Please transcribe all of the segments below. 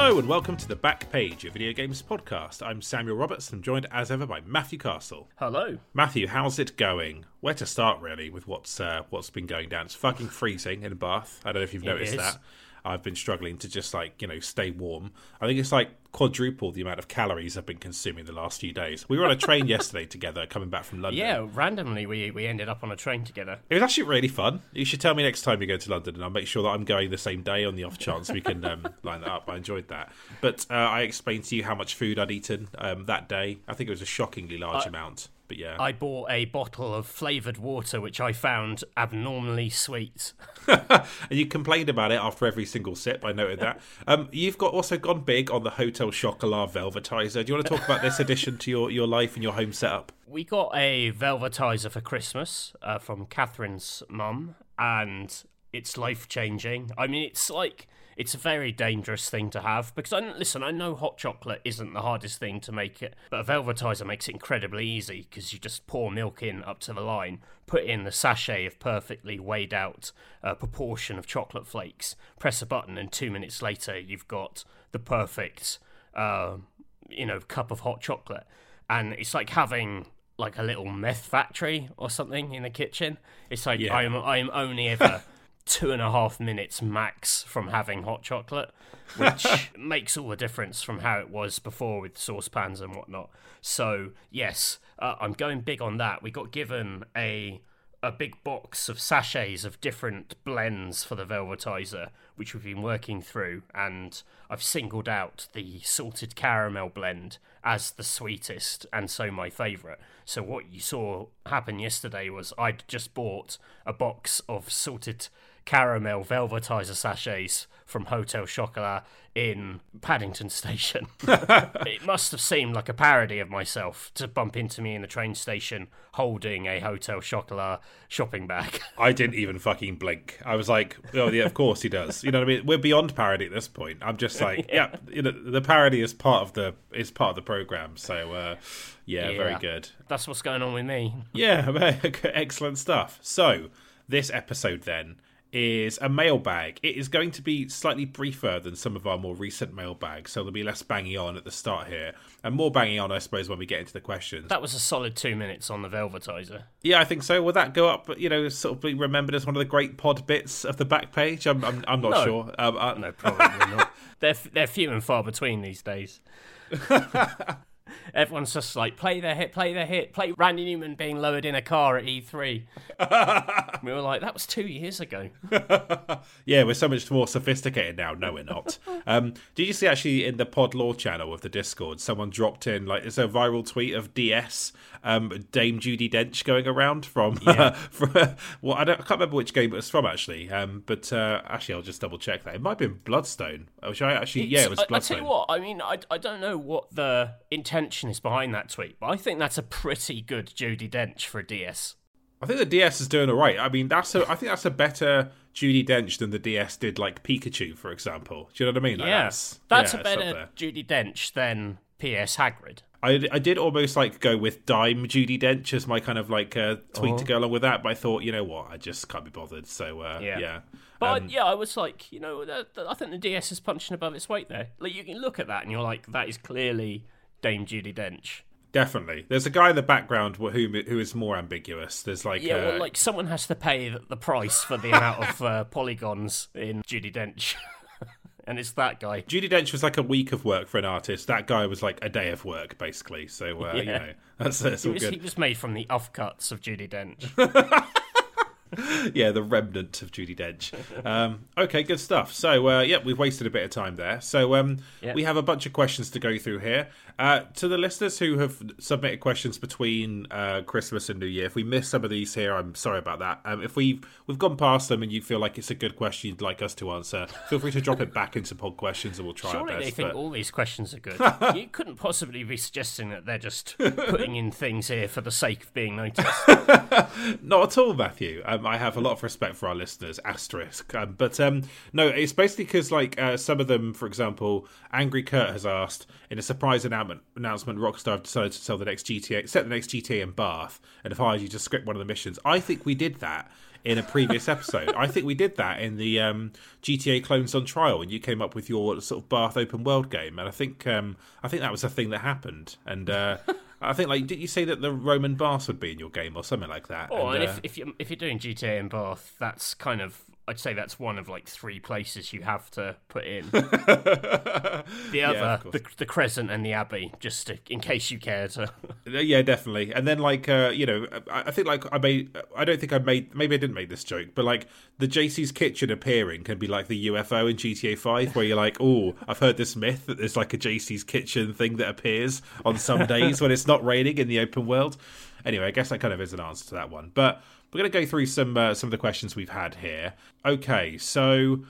Hello and welcome to the Back Page, of video games podcast. I'm Samuel Roberts and I'm joined as ever by Matthew Castle. Hello. Matthew, how's it going? Where to start really with what's uh, what's been going down? It's fucking freezing in Bath. I don't know if you've noticed is. that. I've been struggling to just like, you know, stay warm. I think it's like quadruple the amount of calories I've been consuming the last few days. We were on a train yesterday together coming back from London. Yeah, randomly we, we ended up on a train together. It was actually really fun. You should tell me next time you go to London, and I'll make sure that I'm going the same day on the off chance we can um, line that up. I enjoyed that. But uh, I explained to you how much food I'd eaten um, that day. I think it was a shockingly large amount. But yeah, I bought a bottle of flavoured water which I found abnormally sweet. and you complained about it after every single sip. I noted that. Um, you've got also gone big on the Hotel Chocolat Velvetizer. Do you want to talk about this addition to your, your life and your home setup? We got a velvetizer for Christmas uh, from Catherine's mum, and it's life changing. I mean, it's like it's a very dangerous thing to have because I listen. I know hot chocolate isn't the hardest thing to make it, but a velvetizer makes it incredibly easy because you just pour milk in up to the line, put in the sachet of perfectly weighed out uh, proportion of chocolate flakes, press a button, and two minutes later you've got the perfect, uh, you know, cup of hot chocolate, and it's like having like a little meth factory or something in the kitchen. It's like Yeah. I'm I'm only ever two and a half minutes max from having hot chocolate, which makes all the difference from how it was before with saucepans and whatnot. So yes, uh, I'm going big on that. We got given a a big box of sachets of different blends for the velvetizer, which we've been working through, and I've singled out the salted caramel blend as the sweetest and so my favourite. So what you saw happen yesterday was I'd just bought a box of salted caramel velvetizer sachets from Hotel Chocolat in Paddington Station. it must have seemed like a parody of myself to bump into me in the train station holding a Hotel Chocolat shopping bag. I didn't even fucking blink. I was like, oh yeah, of course he does. You know what I mean? We're beyond parody at this point. I'm just like, yeah, you know, the parody is part of the is part of the program. So uh, yeah, very good. That's what's going on with me. Yeah, excellent stuff. So, this episode then is a mailbag. It is going to be slightly briefer than some of our more recent mailbags, so there'll be less banging on at the start here, and more banging on, I suppose, when we get into the questions. That was a solid two minutes on the velvetizer. Yeah, I think so. Will that go up? You know, sort of be remembered as one of the great pod bits of the back page? I'm, I'm, I'm not No. sure. Um, I, No, probably not. They're they're few and far between these days. Everyone's just like play their hit, play their hit, play Randy Newman being lowered in a car at E3. we were like, that was two years ago. Yeah, we're so much more sophisticated now. No, we're not. um, did you see actually in the Pod Law channel of the Discord, someone dropped in like it's a viral tweet of DS um, Dame Judi Dench going around from yeah from well, I, don't, I can't remember which game it was from actually. Um, but uh, actually, I'll just double check that. It might have been Bloodstone. Which I actually yeah, it was Bloodstone. I, I tell you what, I mean, I, I don't know what the intention is behind that tweet, but I think that's a pretty good Judi Dench for a DS. I think the DS is doing all right. I mean, that's a I think that's a better Judi Dench than the DS did like Pikachu, for example. Do you know what I mean? Like, Yeah, that's, that's yeah, a better. Judi Dench than P.S. Hagrid. I, I did almost like go with Dime Judi Dench as my kind of like uh, tweet to go along with that, but I thought, you know what, I just can't be bothered. So uh, yeah, Yeah. But Um, yeah, I was like, you know, I think the DS is punching above its weight there. Like you can look at that and you're like, that is clearly Dame Judi Dench. definitely. There's a guy in the background who who is more ambiguous. There's like Yeah, uh, well, like someone has to pay the, the price for the amount of uh, polygons in Judi Dench, and it's that guy. Judi Dench was like a week of work for an artist. That guy was like a day of work, basically. So uh, you know, that's, that's all was, good. he was made from the offcuts of Judi Dench. yeah, the remnant of Judi Dench. Um, okay, good stuff. So, uh, yeah, we've wasted a bit of time there. So, um, Yeah. we have a bunch of questions to go through here. Uh, to the listeners who have submitted questions between uh, Christmas and New Year, if we miss some of these here, I'm sorry about that. Um, if we've we've gone past them and you feel like it's a good question you'd like us to answer, feel free to drop it back into pod questions and we'll try Surely our they think but- all these questions are good. you couldn't possibly be suggesting that they're just putting in things here for the sake of being noticed. Not at all, Matthew. Um, Um, I have a lot of respect for our listeners. Asterisk, um, but um, no, it's basically because like uh, some of them, for example, Angry Kurt has asked in a surprise announcement, announcement Rockstar have decided to sell the next GTA, set the next GTA in Bath, and have hired you to script one of the missions. I think we did that in a previous episode. I think we did that in the um, GTA Clones on Trial, and you came up with your sort of Bath open world game, and I think um, I think that was a thing that happened, and. Uh, I think, like, did you say that the Roman baths would be in your game or something like that? Oh, and, and uh, if if you if you're doing GTA in Bath, that's kind of I'd say that's one of like three places you have to put in. the Yeah, other, the, the Crescent and the Abbey, just to, in case you care to. Yeah, definitely. And then like uh, you know, I, I think like I made I don't think I made maybe I didn't make this joke, but like the JC's kitchen appearing can be like the UFO in GTA 5 where you're like, "Oh, I've heard this myth that there's like a JC's kitchen thing that appears on some days when it's not raining in the open world." Anyway, I guess that kind of is an answer to that one. But we're going to go through some uh, some of the questions we've had here. Okay, so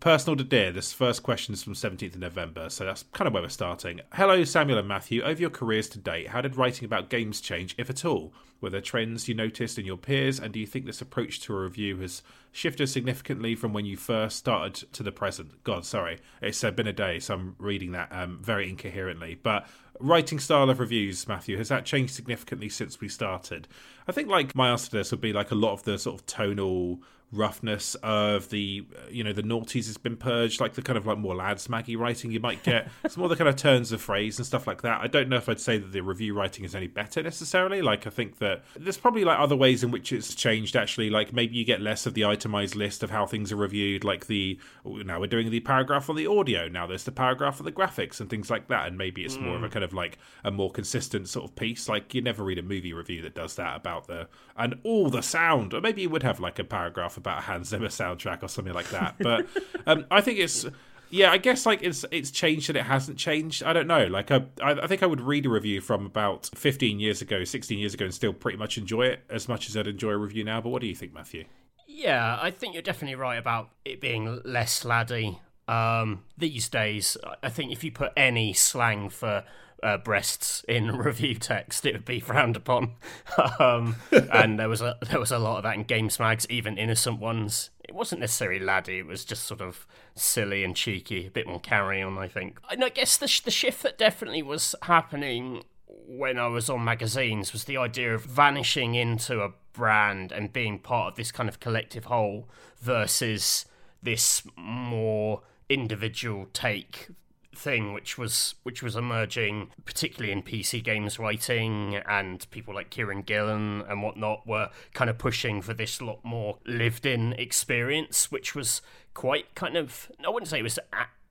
Personal to Dear, this first question is from 17th of November, so that's kind of where we're starting. Hello, Samuel and Matthew. Over your careers to date, how did writing about games change, if at all? Were there trends you noticed in your peers, and do you think this approach to a review has shifted significantly from when you first started to the present? God, sorry, it's uh, been a day, so I'm reading that um, very incoherently. But writing style of reviews, Matthew, has that changed significantly since we started? I think like my answer to this would be like a lot of the sort of tonal roughness of the you know the naughties has been purged like the kind of like more lads maggie writing you might get. Some more the kind of turns of phrase and stuff like that. I don't know if i'd say that the review writing is any better necessarily. Like i think that there's probably like other ways in which it's changed actually. Like maybe you get less of the itemized list of how things are reviewed like the oh, now we're doing the paragraph on the audio. Now there's the paragraph on the graphics and things like that. And maybe it's more of a mm. kind of like a more consistent sort of piece. Like you never read a movie review that does that about the and all the sound. Or maybe you would have like a paragraph about a Hans Zimmer soundtrack or something like that. But um, I think it's yeah, I guess like it's it's changed and it hasn't changed. I don't know. Like I, I think I would read a review from about 15 years ago, 16 years ago, and still pretty much enjoy it as much as I'd enjoy a review now. But what do you think, Matthew? Yeah, I think you're definitely right about it being less laddie. Um, these days, I think if you put any slang for uh, breasts in review text, it would be frowned upon. um, and there was a there was a lot of that in game smags, even innocent ones. It wasn't necessarily laddie; it was just sort of silly and cheeky, a bit more carry on. I think. And I guess the sh- the shift that definitely was happening when I was on magazines was the idea of vanishing into a brand and being part of this kind of collective whole versus this more individual take thing which was which was emerging particularly in PC games writing and people like Kieron Gillen and whatnot were kind of pushing for this lot more lived in experience which was quite kind of I wouldn't say it was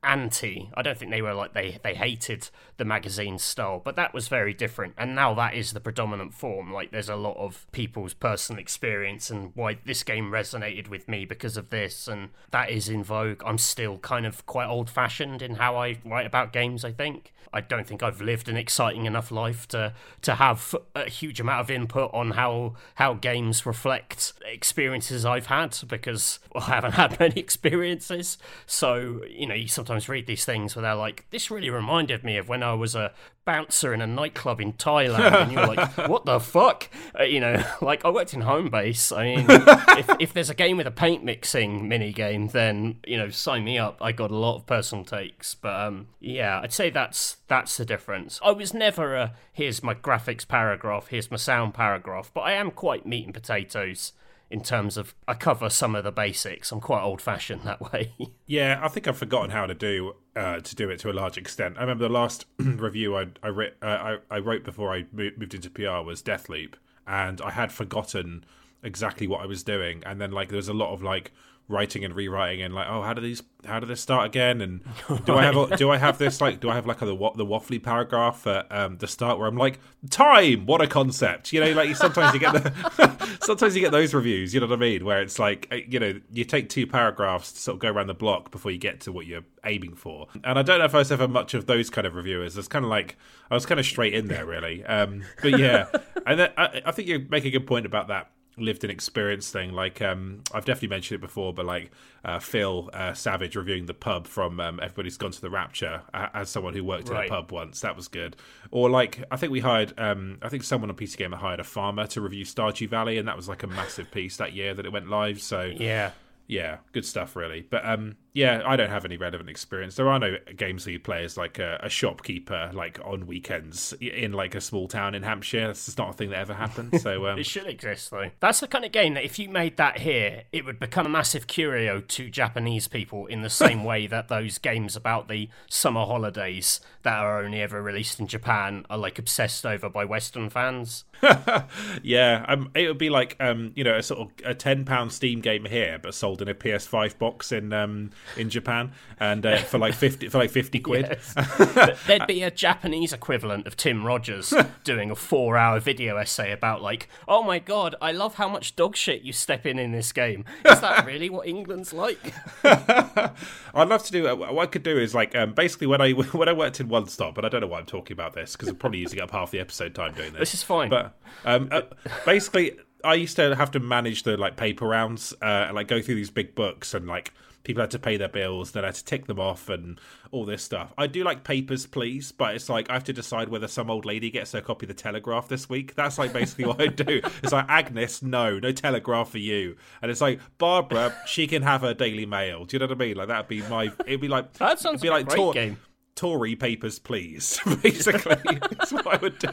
anti. I don't think they were like they they hated the magazine style but that was very different. And now that is the predominant form. Like there's a lot of people's personal experience and why this game resonated with me because of this and that is in vogue. I'm still kind of quite old fashioned in how I write about games I think. I don't think I've lived an exciting enough life to to have a huge amount of input on how how games reflect experiences I've had because I haven't had many experiences. So you know, you sometimes read these things where they're like, "This really reminded me of when I was a bouncer in a nightclub in Thailand," and you're like, "What the fuck?" Uh, you know, like I worked in Homebase. I mean, if if there's a game with a paint mixing mini game, then you know, sign me up. I got a lot of personal takes, but um, yeah, I'd say that's that's the difference. I was never a here's my graphics paragraph, here's my sound paragraph, but I am quite meat and potatoes in terms of I cover some of the basics. I'm quite old fashioned that way. Yeah, I think I've forgotten how to do uh, to do it to a large extent. I remember the last review I I, writ, uh, I I wrote before I moved into PR was Deathloop, and I had forgotten exactly what I was doing, and then like there was a lot of like writing and rewriting and like oh how do these how do this start again? And do I have do I have this like do I have like a, the the waffly paragraph at um, the start where I'm like time! What a concept! You know like sometimes you get the sometimes you get those reviews you know what I mean? Where it's like uh, you know you take two paragraphs to sort of go around the block before you get to what you're aiming for. And I don't know if I was ever much of those kind of reviewers. It's kind of like I was kind of straight in there really. Um, but yeah. And then I, I think you make a good point about that lived and experienced thing. Like um, I've definitely mentioned it before, but like uh, Phil uh, Savage reviewing the pub from um, Everybody's Gone to the Rapture uh, as someone who worked Right. in a pub once. That was good. Or like I think we hired, um, I think someone on PC Gamer hired a farmer to review Stardew Valley, and that was like a massive piece that year that it went live. So Yeah. yeah, good stuff, really. But um, yeah, I don't have any relevant experience. There are no games that you play as like a, a shopkeeper, like on weekends in like a small town in Hampshire. That's not a thing that ever happened. So um, It should exist though. That's the kind of game that if you made that here, it would become a massive curio to Japanese people in the same way that those games about the summer holidays that are only ever released in Japan are like obsessed over by Western fans. yeah, um, it would be like um, you know, a sort of a ten pound Steam game here, but sold in a PS5 box in um in Japan, and uh, for like fifty for like fifty quid. Yes. There'd be a Japanese equivalent of Tim Rogers doing a four hour video essay about, like, oh my god, I love how much dog shit you step in in this game. Is that really what England's like? I'd love to do. uh, What I could do is like um, basically when I when I worked in One Stop, but I don't know why I'm talking about this because I'm probably using up half the episode time doing this. This is fine. But um, uh, basically, I used to have to manage the like paper rounds uh, and like go through these big books and like people had to pay their bills, then I had to tick them off and all this stuff. I do like papers, please, but it's like I have to decide whether some old lady gets her copy of the Telegraph this week. That's like basically what I do. It's like Agnes, no, no Telegraph for you, and it's like Barbara, she can have her Daily Mail. Do you know what I mean? Like that'd be my. It'd be like That sounds it'd be like like great Tor- game. Tory papers, please. Basically, that's what I would do.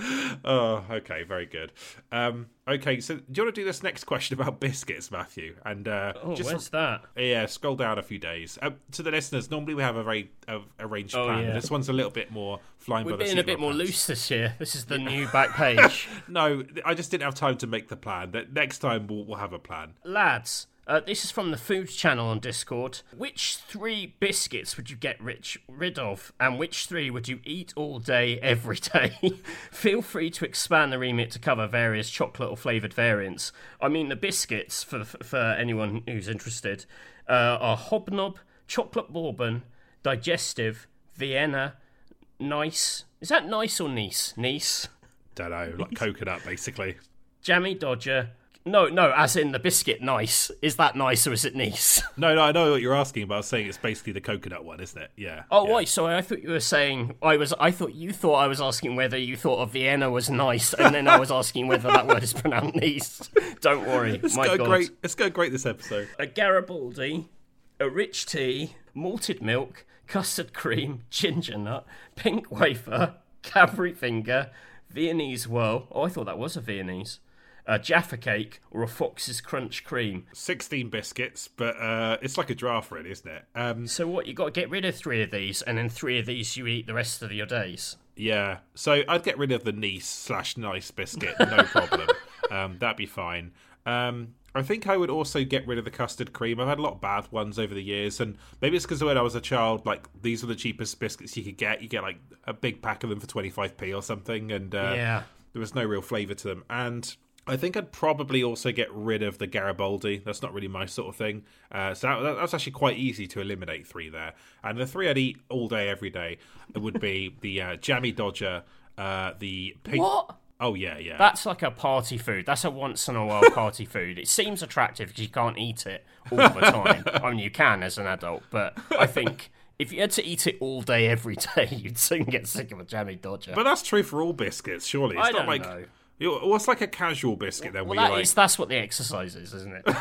Oh, okay, very good. Um, okay, so do you want to do this next question about biscuits, Matthew? And uh, Oh, just where's that? yeah, scroll down a few days. Uh, to the listeners, normally we have a very uh, arranged Oh, plan. yeah. This one's a little bit more flying We're by the being seat a bit more loose this year. This is the new back page. No, I just didn't have time to make the plan. That next time we'll, we'll have a plan. Lads, uh, this is from the food channel on Discord. Which three biscuits would you get rich, rid of, and which three would you eat all day, every day? Feel free to expand the remit to cover various chocolate or flavoured variants. I mean, the biscuits, for, for anyone who's interested, uh, are Hobnob, Chocolate Bourbon, Digestive, Vienna, Nice. Is that nice or Nice? Nice. Don't know, like coconut, basically. Jammy Dodger. No, no, as in the biscuit nice. Is that nice or is it nice? No, no, I know what you're asking, but I was saying it's basically the coconut one, isn't it? Yeah. Oh, yeah. wait, sorry, I thought you were saying I was I thought you thought I was asking whether you thought of Vienna was nice, and then I was asking whether that word is pronounced nice. Don't worry. It's my going God. great. It's going great this episode. A Garibaldi, a rich tea, malted milk, custard cream, ginger nut, pink wafer, Cadbury finger, Viennese whirl. Oh, I thought that was a Viennese. A Jaffa cake or a Fox's Crunch cream. 16 biscuits, but uh, it's like a draft, really, isn't it? Um, So what? You got to get rid of three of these, and then three of these you eat the rest of your days. yeah. So I'd get rid of the nice slash nice biscuit, no problem. um, that'd be fine. Um, I think I would also get rid of the custard cream. I've had a lot of bad ones over the years, and maybe it's because when I was a child, like these were the cheapest biscuits you could get. You get like a big pack of them for 25p or something, and uh, Yeah. there was no real flavour to them. And I think I'd probably also get rid of the Garibaldi. That's not really my sort of thing. Uh, so that, that's actually quite easy to eliminate three there. And the three I'd eat all day, every day would be the uh, Jammy Dodger, uh, the pink. What? Oh yeah, yeah. That's like a party food. That's a once in a while party food. It seems attractive because you can't eat it all the time. I mean, you can as an adult, but I think if you had to eat it all day, every day, you'd soon get sick of a jammy dodger. but that's true for all biscuits, surely. It's I not don't like know. You- what's like a casual biscuit then? well, that you're is- like, that's what the exercise is, isn't it?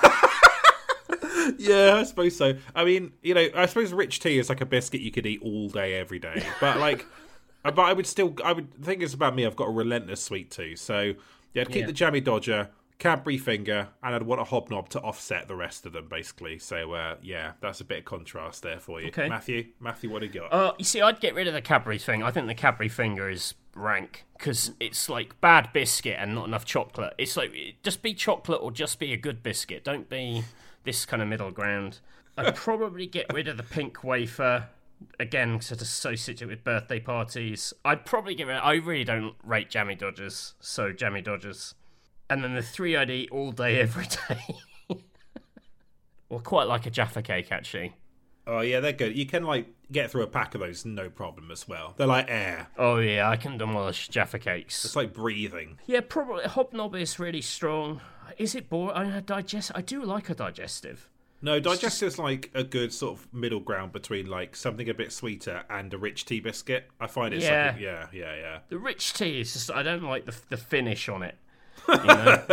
yeah, I suppose so. I mean, you know, I suppose rich tea is like a biscuit you could eat all day, every day. But like, but I would still, I would the thing is about me. I've got a relentless sweet tooth, so yeah, I'd keep Yeah. the jammy dodger, Cadbury finger, and I'd want a hobnob to offset the rest of them, basically. So uh, yeah, that's a bit of contrast there for you, Okay. Matthew. Matthew, what do you got? Uh, you see, I'd get rid of the Cadbury thing. I think the Cadbury finger is rank because it's like bad biscuit and not enough chocolate. It's like just be chocolate or just be a good biscuit. Don't be this kind of middle ground. I'd probably get rid of the pink wafer again because it's associated with birthday parties. I'd probably get rid. I really don't rate jammy dodgers, so jammy dodgers. And then the three I'd eat all day, every day. well, quite like a Jaffa cake actually. Oh yeah, they're good. You can like get through a pack of those no problem as well. They're like air. Oh yeah, I can demolish Jaffa cakes. It's like breathing. Yeah, probably Hobnob is really strong. Is it boring? I mean, digest. I do like a digestive. No, digestive's like a good sort of middle ground between like something a bit sweeter and a rich tea biscuit. I find it's Yeah. like a, yeah, yeah, yeah. The rich tea is just I don't like the the finish on it. You know?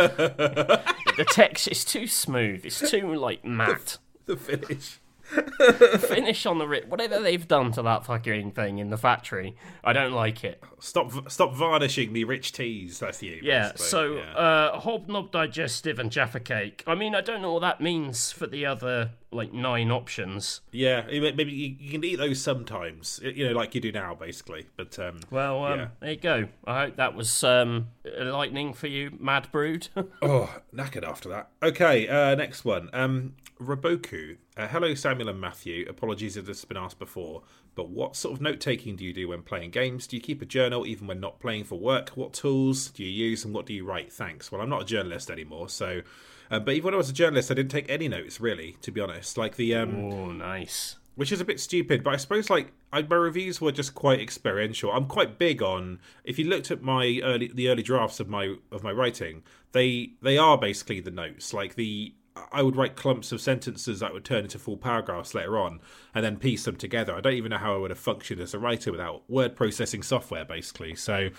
the text is too smooth. It's too like matte. The finish. The finish on the rip. whatever they've done to that fucking thing in the factory, I don't like it. Stop stop varnishing the rich teas. That's you. Yeah. basically. So Yeah. uh, hobnob digestive and Jaffa cake. I mean, I don't know what that means for the other like nine options. yeah, maybe you, can eat those sometimes. You know, like you do now, basically. But um, Well, um, Yeah. there you go. I hope that was um, enlightening for you, Mad Brood. Oh, knackered after that. Okay, uh, next one. Um, Roboku. Uh, hello, Samuel and Matthew. Apologies if this has been asked before, but what sort of note taking do you do when playing games? Do you keep a journal even when not playing for work? What tools do you use and what do you write? Thanks. Well, I'm not a journalist anymore, so. Uh, but even when I was a journalist, I didn't take any notes, really, to be honest. Like the. Um, oh, nice. which is a bit stupid but i suppose like I, my reviews were just quite experiential i'm quite big on if you looked at my early the early drafts of my of my writing they they are basically the notes like the i would write clumps of sentences that would turn into full paragraphs later on and then piece them together. I don't even know how i would have functioned as a writer without word processing software basically. So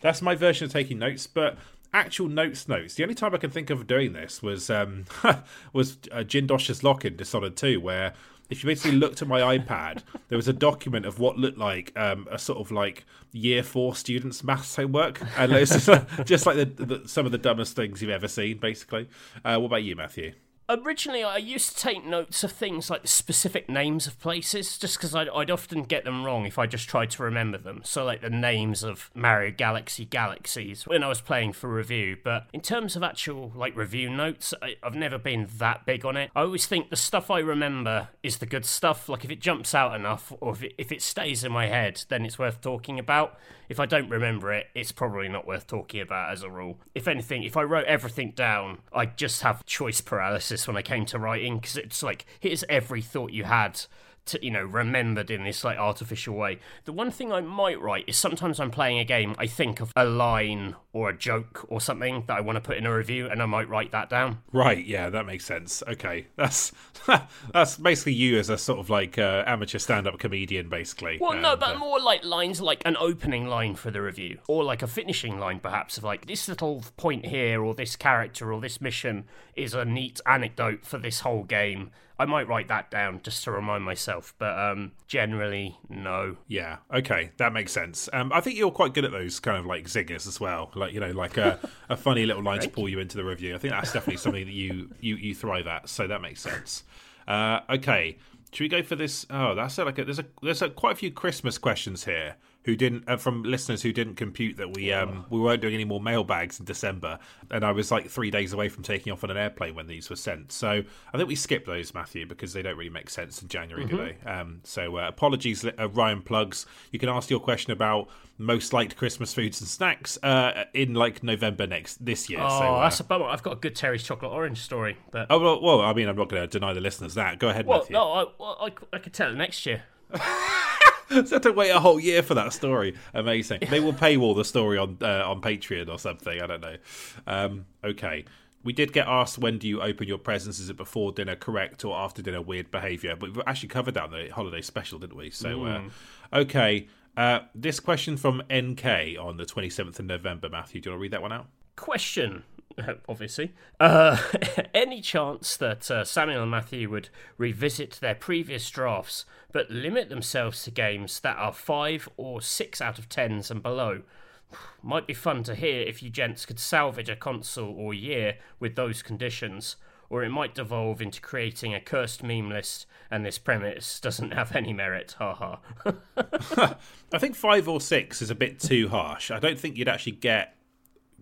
that's my version of taking notes. But actual notes notes. The only time i can think of doing this was um was uh, jindosh's lock in dishonored 2 where if you basically looked at my iPad, there was a document of what looked like um, a sort of like year four students' maths homework, and it's just, just like the, the, some of the dumbest things you've ever seen. Basically, uh, what about you, Matthew? Originally, I used to take notes of things like the specific names of places, just because I'd, I'd often get them wrong if I just tried to remember them. So, like the names of Mario Galaxy galaxies when I was playing for review. But in terms of actual like review notes, I, I've never been that big on it. I always think the stuff I remember is the good stuff. Like if it jumps out enough, or if it, if it stays in my head, then it's worth talking about. If I don't remember it, it's probably not worth talking about as a rule. If anything, if I wrote everything down, I'd just have choice paralysis when I came to writing because it's like here's every thought you had you know remembered in this like artificial way. The one thing I might write is sometimes I'm playing a game, I think of a line or a joke or something that I want to put in a review, and I might write that down. Right, yeah, that makes sense. Okay, that's that's basically you as a sort of like uh, amateur stand-up comedian, basically. Well, no, Um, but more like lines like an opening line for the review, or like a finishing line, perhaps, of like this little point here, or this character, or this mission is a neat anecdote for this whole game. I might write that down just to remind myself, but um, generally, no. Yeah. Okay, that makes sense. Um, I think you're quite good at those kind of like zingers as well. Like you know, like a, a funny little line to pull you into the review. I think that's definitely something that you you you thrive at. So that makes sense. Uh, okay, should we go for this? Oh, that's a, like a, there's a there's a, quite a few Christmas questions here. Who didn't uh, from listeners who didn't compute that we um we weren't doing any more mailbags in December, and I was like three days away from taking off on an airplane when these were sent. So I think we skipped those, Matthew, because they don't really make sense in January, do they? Um, so uh, apologies, uh, Ryan Plugs. You can ask your question about most liked Christmas foods and snacks uh, in like November next this year. Oh, so, uh, that's a bummer. I've got a good Terry's chocolate orange story, but oh well, well, I mean, I'm not going to deny the listeners that. Go ahead, well, Matthew. no, I, well, I, I could tell it next year. So I had to wait a whole year for that story. Amazing. They will paywall the story on uh, on Patreon or something. I don't know. Um, okay. We did get asked when do you open your presents? Is it before dinner, correct, or after dinner? Weird behaviour. But we've actually covered that on the holiday special, didn't we? So, uh, okay. Uh, this question from NK on the 27th of November. Matthew, do you want to read that one out? question obviously. Uh, any chance that uh, samuel and matthew would revisit their previous drafts but limit themselves to games that are five or six out of tens and below? Might be fun to hear if you gents could salvage a console or year with those conditions or it might devolve into creating a cursed meme list and this premise doesn't have any merit. Haha I think five or six is a bit too harsh. I don't think you'd actually get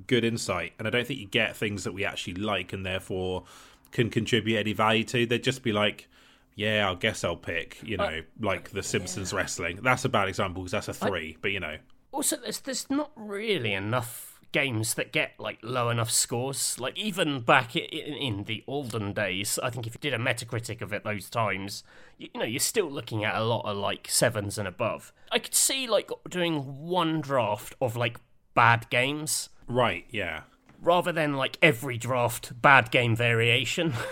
good insight, and I don't think you get things that we actually like and therefore can contribute any value to. They'd just be like, yeah, I guess I'll pick, you know, like The Simpsons wrestling. That's a bad example because that's a three, but you know. also there's there's not really enough games that get like low enough scores. Like even back in, in the olden days, I think if you did a Metacritic of it those times, you, you know, you're still looking at a lot of like sevens and above. I could see like doing one draft of like bad games Right, yeah. rather than like every draft bad game variation.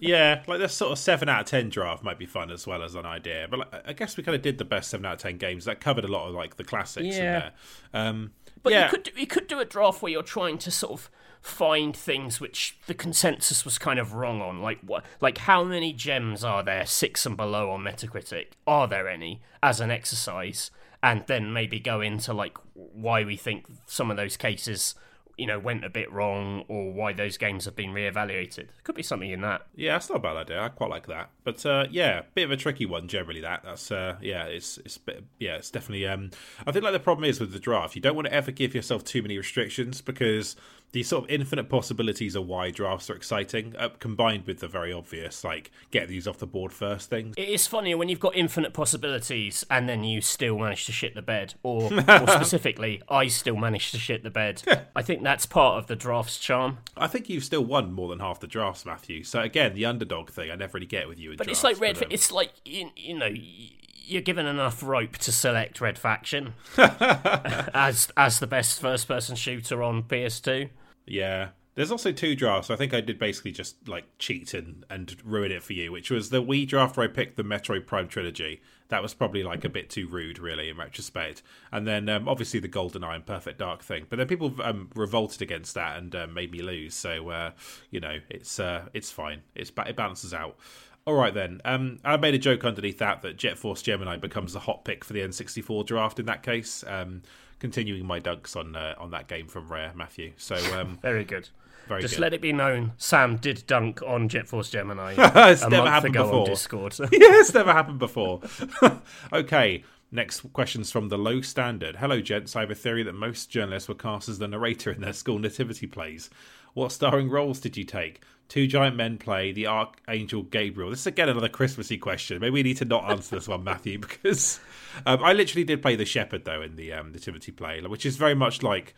Yeah, like this sort of seven out of ten draft might be fun as well as an idea. But like, I guess we kind of did the best seven out of ten games that covered a lot of like the classics in Yeah. there. Um, But yeah, you could do, you could do a draft where you're trying to sort of find things which the consensus was kind of wrong on. Like what? Like how many gems are there six and below on Metacritic? Are there any as an exercise? And then maybe go into like why we think some of those cases, you know, went a bit wrong, or why those games have been reevaluated. Could be something in that. yeah, that's not a bad idea. I quite like that. But uh, yeah, bit of a tricky one generally. That that's uh, yeah, it's it's yeah, it's definitely. Um, I think like the problem is with the draft, you don't want to ever give yourself too many restrictions because the sort of infinite possibilities of why drafts are exciting, uh, combined with the very obvious like get these off the board first things. It is funnier when you've got infinite possibilities and then you still manage to shit the bed, or more specifically, I still manage to shit the bed. I think that's part of the draft's charm. I think you've still won more than half the drafts, Matthew. So again, the underdog thing I never really get with you in But drafts. it's like red. but, um, it's like you, you know. y- You're given enough rope to select Red Faction as as the best first-person shooter on PS2. Yeah. There's also two drafts. I think I did basically just like cheat and, and ruin it for you, which was the Wii draft where I picked the Metroid Prime trilogy. That was probably like a bit too rude, really, in retrospect. And then um, obviously the Golden Eye and Perfect Dark thing. But then people um, revolted against that and uh, made me lose. So uh, you know, it's uh, it's fine. It's ba- it balances out. All right then. Um, I made a joke underneath that that Jet Force Gemini becomes the hot pick for the N64 draft in that case. Um, continuing my dunks on uh, on that game from Rare, Matthew. So um, Very good. very Just good. let it be known, Sam did dunk on Jet Force Gemini It's a never month happened ago before. on Discord. yeah, it's never happened before. okay, next question's from the low standard. Hello, gents. I have a theory that most journalists were cast as the narrator in their school nativity plays. What starring roles did you take? Two giant men play the Archangel Gabriel. This is again another Christmassy question. Maybe we need to not answer this one, Matthew, because um, I literally did play the shepherd though in the um, nativity play, which is very much like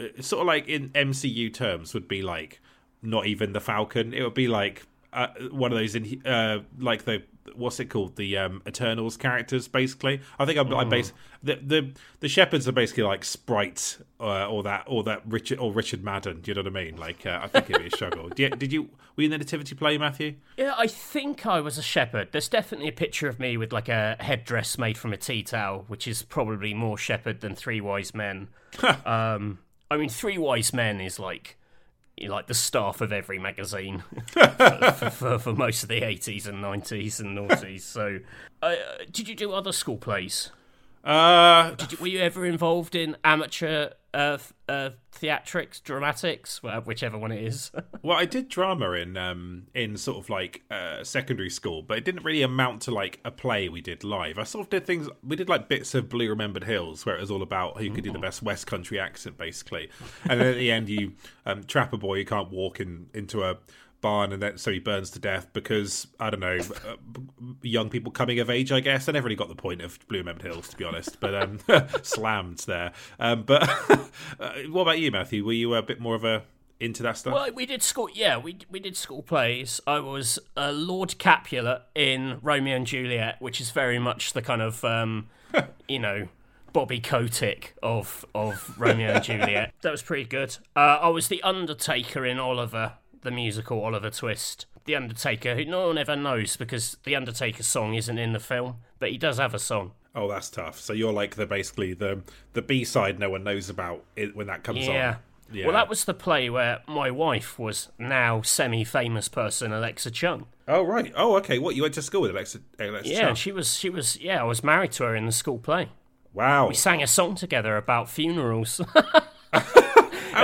uh, sort of like in MCU terms would be like not even the Falcon. It would be like uh, one of those in uh, like the what's it called the um, Eternals characters. Basically, I think I'm, I base the the the shepherds are basically like sprites uh, or that or that Richard or Richard Madden. Do you know what I mean? Like uh, I think it'd be a struggle. Did you, did you were you in the nativity play, Matthew? Yeah, I think I was a shepherd. There's definitely a picture of me with like a headdress made from a tea towel, which is probably more shepherd than Three Wise Men. um, I mean, Three Wise Men is like like the staff of every magazine for, for, for, most of the 80s and 90s and noughties. So, uh, did you do other school plays? Uh, Did you, were you ever involved in amateur uh, uh, theatrics, dramatics, well, whichever one it is? Well, I did drama in um in sort of like uh, secondary school, but it didn't really amount to like a play we did live. I sort of did things. We did like bits of Blue Remembered Hills, where it was all about who could do the best West Country accent, basically. And then at the end, you um, trap a boy who can't walk in into a barn, and then so he burns to death because I don't know, uh, young people coming of age. I guess I never really got the point of Blue Remembered Hills, to be honest. But um, slammed there. Um, but uh, what about you, Matthew? Were you a bit more of a into that stuff? Well, we did school. Yeah, we we did school plays. I was uh, Lord Capulet in Romeo and Juliet, which is very much the kind of um, you know Bobby Kotick of of Romeo and Juliet. That was pretty good. Uh, I was the Undertaker in Oliver, the musical Oliver Twist. The Undertaker, who no one ever knows because the Undertaker song isn't in the film, but he does have a song. Oh, that's tough. So you're like the basically the the B side no one knows about it when that comes Yeah. on. Yeah. Well, that was the play where my wife was now semi-famous person Alexa Chung. Oh right. Oh okay. What you went to school with Alexa? Alexa Yeah, Chung? she was. She was. Yeah, I was married to her in the school play. Wow. We sang a song together about funerals.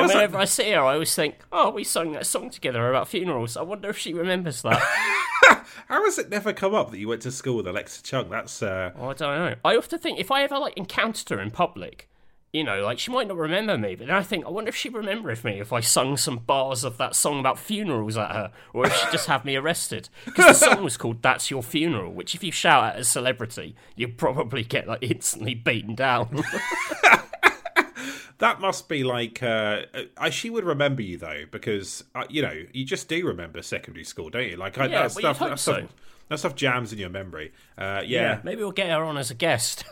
How and was whenever I see her, I always think, "Oh, we sung that song together about funerals." I wonder if she remembers that. How has it never come up that you went to school with Alexa Chung? That's uh. oh, I don't know. I often think if I ever like encountered her in public, you know, like she might not remember me, but then I think, I wonder if she'd remember if me if I sung some bars of that song about funerals at her, or if she'd just have me arrested. Because the song was called "That's Your Funeral," which if you shout at a celebrity, you'd probably get like instantly beaten down. that must be like uh, uh, she would remember you though because uh, you know you just do remember secondary school, don't you? Like I, Yeah, that well, stuff, hope that so. stuff, that stuff jams in your memory. Uh, yeah, maybe we'll get her on as a guest.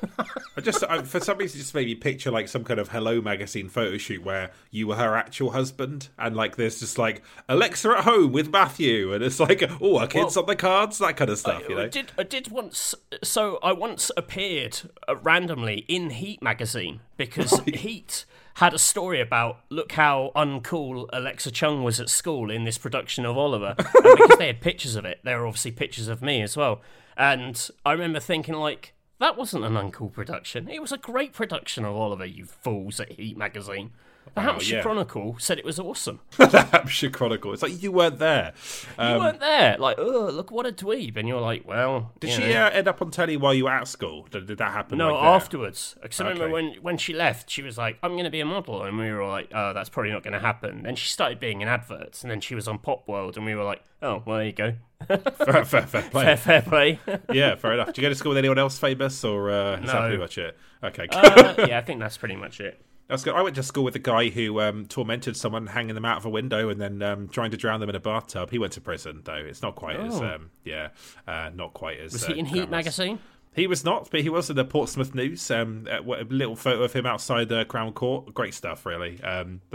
I just I, for some reason just maybe picture like some kind of Hello magazine photo shoot where you were her actual husband, and like there's just like Alexa at home with Matthew, and it's like oh, our kids Well- on the cards, that kind of stuff. you I know, did. I did once. So I once appeared uh, randomly in Heat magazine because Heat had a story about look how uncool Alexa Chung was at school in this production of Oliver, and because they had pictures of it, there were obviously pictures of me as well. And I remember thinking like. That wasn't an uncool production. It was a great production of Oliver, you fools at Heat magazine. The Hampshire yeah. Chronicle said it was awesome. the Hampshire Chronicle. It's like you weren't there. You Um, weren't there. Like, oh, look what a dweeb. And you're like, well. Did she uh, end up on telly while you were at school? Did, did that happen? No, like, afterwards. Because I remember when, when she left, she was like, I'm going to be a model. And we were like, oh, that's probably not going to happen. Then she started being in adverts. And then she was on Pop World. And we were like, oh, well, there you go. fair, fair, fair play. Fair, fair play. yeah, fair enough. Did you go to school with anyone else famous, or uh, is that No. pretty much it? Okay, uh, yeah, I think that's pretty much it. That's good. I went to school with a guy who um, tormented someone, hanging them out of a window and then um, trying to drown them in a bathtub. He went to prison, though. It's not quite as, Oh. um, yeah, uh, not quite as. Was uh, he in Heat magazine? He was not, but he was in the Portsmouth News. Um, a little photo of him outside uh, Crown Court. Great stuff, really. Um,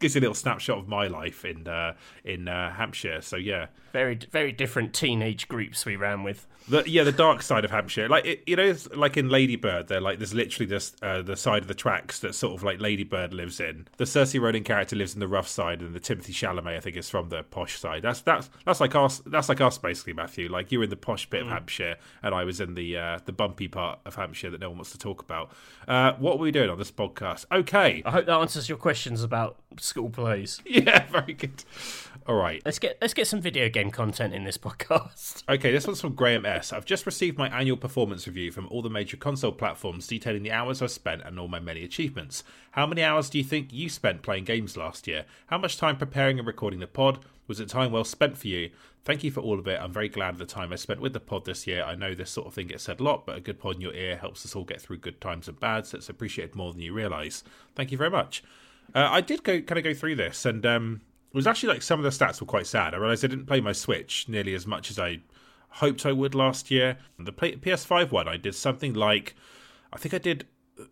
gives you a little snapshot of my life in uh, in uh, Hampshire. So yeah, Very, very different teenage groups we ran with. the yeah the dark side of Hampshire. Like it, you know, it's like in Lady Bird, they're like there's literally just uh, the side of the tracks that sort of like Lady Bird lives in. The Saoirse Ronan character lives in the rough side, and the Timothée Chalamet I think is from the posh side. That's that's that's like us. That's like us basically, Matthew. Like you're in the posh bit of Hampshire, and I was in the uh, the bumpy part of Hampshire that no one wants to talk about. Uh, what were we doing on this podcast? Okay, I hope that answers your questions about school plays. yeah, very good. All right. Let's get let's get some video game content in this podcast. Okay, this one's from Graham S. I've just received my annual performance review from all the major console platforms detailing the hours I've spent and all my many achievements. How many hours do you think you spent playing games last year? How much time preparing and recording the pod? Was it time well spent for you? Thank you for all of it. I'm very glad of the time I spent with the pod this year. I know this sort of thing gets said a lot, but a good pod in your ear helps us all get through good times and bad, so it's appreciated more than you realise. Thank you very much. Uh, I did go kind of go through this, and um, it was actually like some of the stats were quite sad. I realised I didn't play my Switch nearly as much as I hoped I would last year. The PS5 one, I did something like, I think I did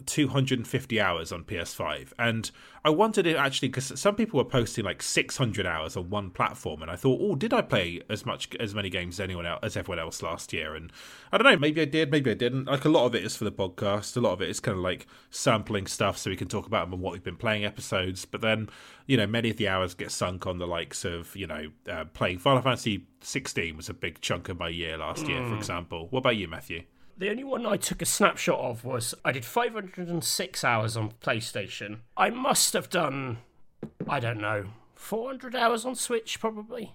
250 hours on PS5, and I wanted it actually because some people were posting like 600 hours on one platform, and I thought, oh, did I play as much as many games as anyone else as everyone else last year? And I don't know, maybe I did, maybe I didn't. Like a lot of it is for the podcast, a lot of it is kind of like sampling stuff so we can talk about them and what we've been playing episodes. But then, you know, many of the hours get sunk on the likes of you know uh, playing Final Fantasy 16 was a big chunk of my year last year, for example. What about you, Matthew? The only one I took a snapshot of was I did 506 hours on PlayStation. I must have done, I don't know, 400 hours on Switch probably.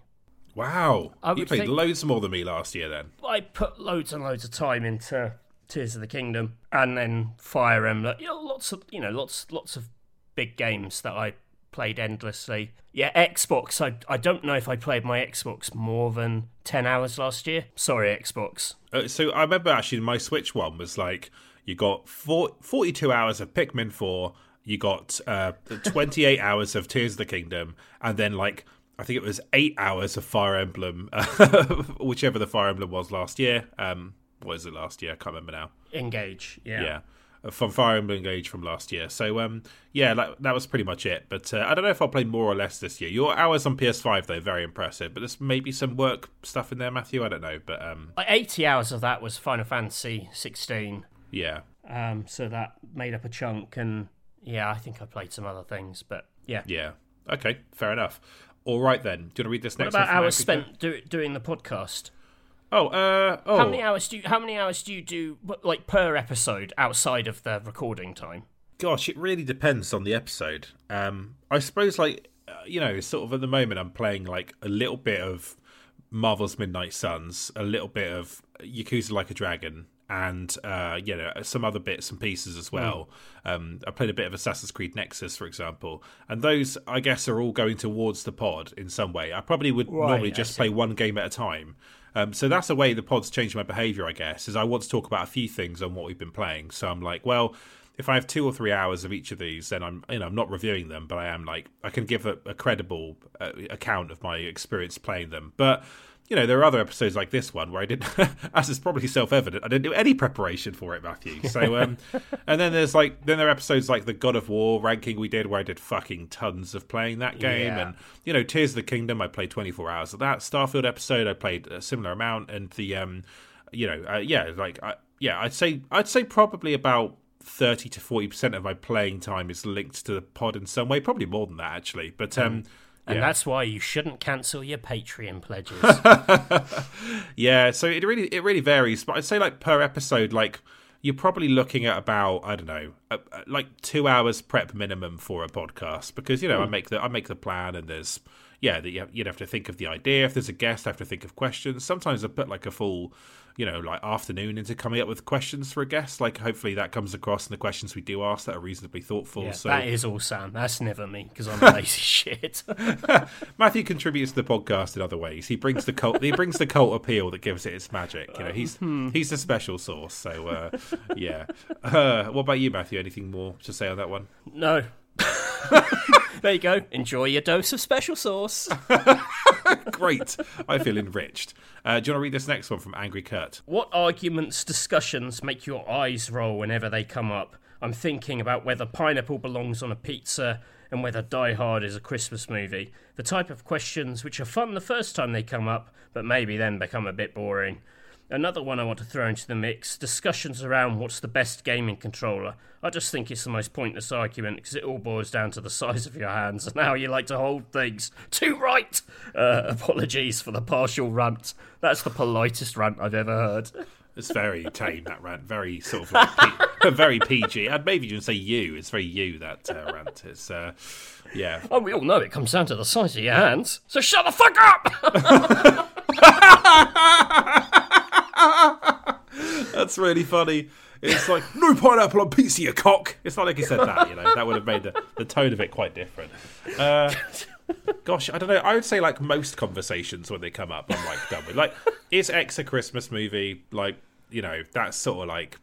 Wow, you played loads more than me last year then. I put loads and loads of time into Tears of the Kingdom and then Fire Emblem. You know, lots of you know, lots lots of big games that I played endlessly. Yeah, Xbox. I I don't know if I played my Xbox more than 10 hours last year. Sorry, Xbox. Uh, so I remember actually my Switch one was like you got four, 42 hours of Pikmin 4, you got uh, 28 hours of Tears of the Kingdom, and then like I think it was eight hours of Fire Emblem, whichever the Fire Emblem was last year. Um, what is it last year? I can't remember now. Engage. Yeah. Yeah. From Fire Emblem Engage from last year, so um, yeah, that, that was pretty much it. But uh, I don't know if I'll play more or less this year. Your hours on PS5 though very impressive, but there's maybe some work stuff in there, Matthew. I don't know, but um, Like 80 hours of that was Final Fantasy 16. yeah, Um, so that made up a chunk, and yeah, I think I played some other things, but yeah. Yeah. Okay, fair enough. All right then. Do you want to read this What next? about one from hours spent do, doing the podcast? Oh, uh, oh. How many hours do you, how many hours do you do like per episode outside of the recording time? Gosh, it really depends on the episode. Um, I suppose, like, uh, you know, sort of at the moment, I'm playing like a little bit of Marvel's Midnight Suns, a little bit of Yakuza Like a Dragon, and uh, you know some other bits and pieces as well. Um, I played a bit of Assassin's Creed Nexus, for example, and those I guess are all going towards the pod in some way. I probably would Right, normally just play one game at a time. Um, so that's a way the pod's changed my behaviour, I guess. Is I want to talk about a few things on what we've been playing. So I'm like, well, if I have two or three hours of each of these, then I'm you know I'm not reviewing them, but I am like I can give a, a credible uh, account of my experience playing them. But you know, there are other episodes like this one where I didn't, as is probably self-evident, I didn't do any preparation for it, Matthew. So, um, and then there's like, then there are episodes like the God of War ranking we did, where I did fucking tons of playing that game, Yeah. and you know, Tears of the Kingdom, I played 24 hours of that. Starfield episode, I played a similar amount, and the, um, you know, uh, yeah, like, I, yeah, I'd say, I'd say probably about. 30 to 40% of my playing time is linked to the pod in some way probably more than that actually but um And yeah. that's why you shouldn't cancel your Patreon pledges. Yeah, so it really it really varies, but I'd say like per episode, like you're probably looking at about I don't know, uh, uh, like two hours prep minimum for a podcast because you know I make the I make the plan and there's yeah that you have, you'd have to think of the idea if there's a guest I have to think of questions. Sometimes I put like a full you know like afternoon into coming up with questions for a guest. Like hopefully that comes across in the questions we do ask that are reasonably thoughtful. Yeah, so that is all Sam. That's never me because I'm lazy shit. Matthew contributes to the podcast in other ways. He brings the cult. he brings the cult appeal that gives it its magic. You know, he's he's the special sauce. So uh, yeah. Uh, what about you, Matthew? Anything more to say on that one? no. there you go. Enjoy your dose of special sauce. Great. I feel enriched. Uh, do you want to read this next one from Angry Kurt? What arguments, discussions make your eyes roll whenever they come up? I'm thinking about whether pineapple belongs on a pizza and whether Die Hard is a Christmas movie. The type of questions which are fun the first time they come up, but maybe then become a bit boring. Another one I want to throw into the mix discussions around what's the best gaming controller. I just think it's the most pointless argument because it all boils down to the size of your hands and how you like to hold things. Too right! Uh, apologies for the partial rant. That's the politest rant I've ever heard. It's very tame that rant. Very sort of like P- very PG. I'd maybe even say you. It's very you that uh, rant. It's uh, yeah. Oh, we all know it comes down to the size of your hands. So shut the fuck up! That's really funny. It's like no pineapple on pizza, you cock. It's not like he said that. You know that would have made the, the tone of it quite different. Uh, gosh, I don't know. I would say like most conversations when they come up, I'm like done with. Like, is X a Christmas movie? Like, you know, that's sort of like.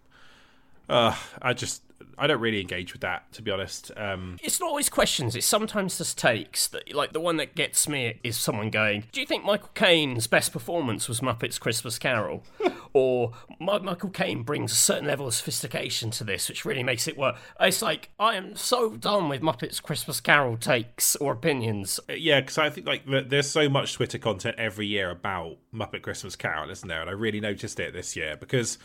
Uh, I just I don't really engage with that to be honest. Um, It's not always questions, it's sometimes just takes. That, like the one that gets me is someone going, Do you think Michael Caine's best performance was Muppets Christmas Carol? or Michael Caine brings a certain level of sophistication to this, which really makes it work. It's like, I am so done with Muppets Christmas Carol takes or opinions. yeah, because I think like there's so much Twitter content every year about Muppet Christmas Carol, isn't there? And I really noticed it this year because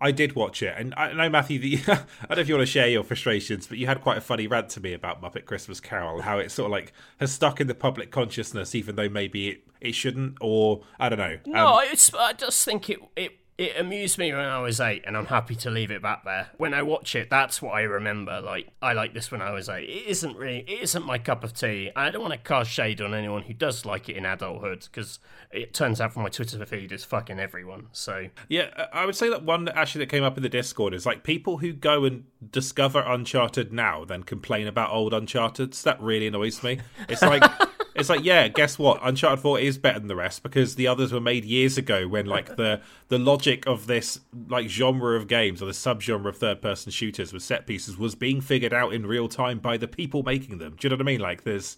I did watch it, and I know Matthew, the, I don't know if you want to share your frustrations, but you had quite a funny rant to me about Muppet Christmas Carol, how it sort of like has stuck in the public consciousness, even though maybe it, it shouldn't, or I don't know. No, Um, I just think it, it it amused me when I was eight, and I'm happy to leave it back there. When I watch it, that's what I remember. Like I like this when I was eight. It isn't really, it isn't my cup of tea. I don't want to cast shade on anyone who does like it in adulthood, because it turns out from my Twitter feed is fucking everyone. So Yeah, uh, I would say that one actually that came up in the Discord is like people who go and discover Uncharted now, then complain about old Uncharted. That really annoys me. It's like. It's like, yeah, guess what? Uncharted 4 is better than the rest because the others were made years ago when like the the logic of this like genre of games or the subgenre of third person shooters with set pieces was being figured out in real time by the people making them. Do you know what I mean? Like there's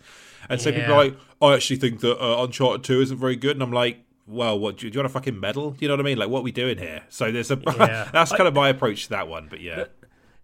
and so people are like, I actually think that uh, Uncharted 2 isn't very good and I'm like, well, what do you, do you want a fucking medal? Do You know what I mean? Like, what are we doing here? So there's a Yeah. that's kind of my approach to that one. But yeah,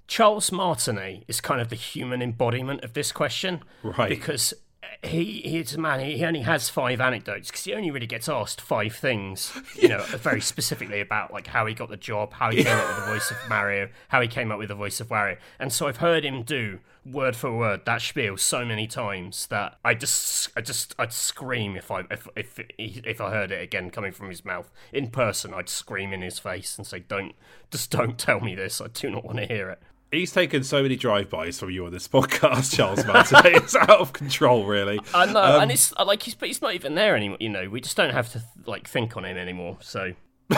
Charles Martinet is kind of the human embodiment of this question, Right. Because he he's a man. He only has five anecdotes because he only really gets asked five things. You know, very specifically about like how he got the job, how he came up with the voice of Mario, how he came up with the voice of Wario. And so I've heard him do word for word that spiel so many times that I just I just I'd scream if I if if if I heard it again coming from his mouth in person. I'd scream in his face and say, "Don't just don't tell me this. I do not want to hear it." He's taken so many drive-bys from you on this podcast, Charles Martin. it's out of control, really. I know, Um, and it's like he's but he's not even there anymore. You know, we just don't have to like think on him anymore. So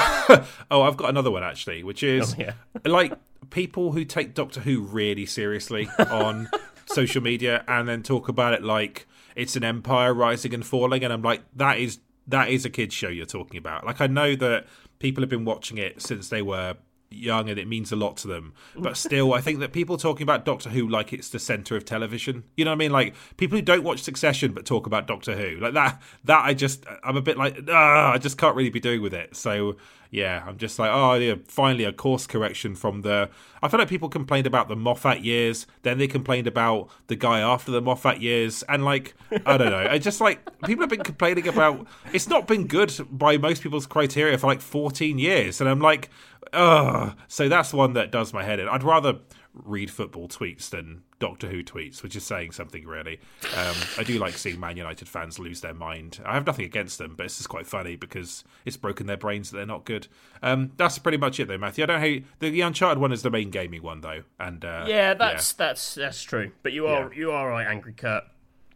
Oh, I've got another one actually, which is Oh, yeah. like people who take Doctor Who really seriously on social media and then talk about it like it's an empire rising and falling, and I'm like, that is that is a kids show you're talking about. Like I know that people have been watching it since they were young and it means a lot to them. But still, I think that people talking about Doctor Who like it's the center of television. You know what I mean? Like people who don't watch Succession but talk about Doctor Who, like that. That I just, I'm a bit like, ah, I just can't really be doing with it. So yeah, I'm just like, oh yeah, finally a course correction from the. I feel like people complained about the Moffat years, then they complained about the guy after the Moffat years, and like, I don't know, I just like people have been complaining about. It's not been good by most people's criteria for like 14 years, and I'm like, ugh. So that's one that does my head in. I'd rather read football tweets than Doctor Who tweets, which is saying something really. Um, I do like seeing Man United fans lose their mind. I have nothing against them, but it's just quite funny because it's broken their brains that they're not good. Um, that's pretty much it, though, Matthew. I don't hate the, the Uncharted one is the main gaming one, though, and uh, yeah, that's yeah. that's that's true. But you are yeah. you are right, Angry Kurt.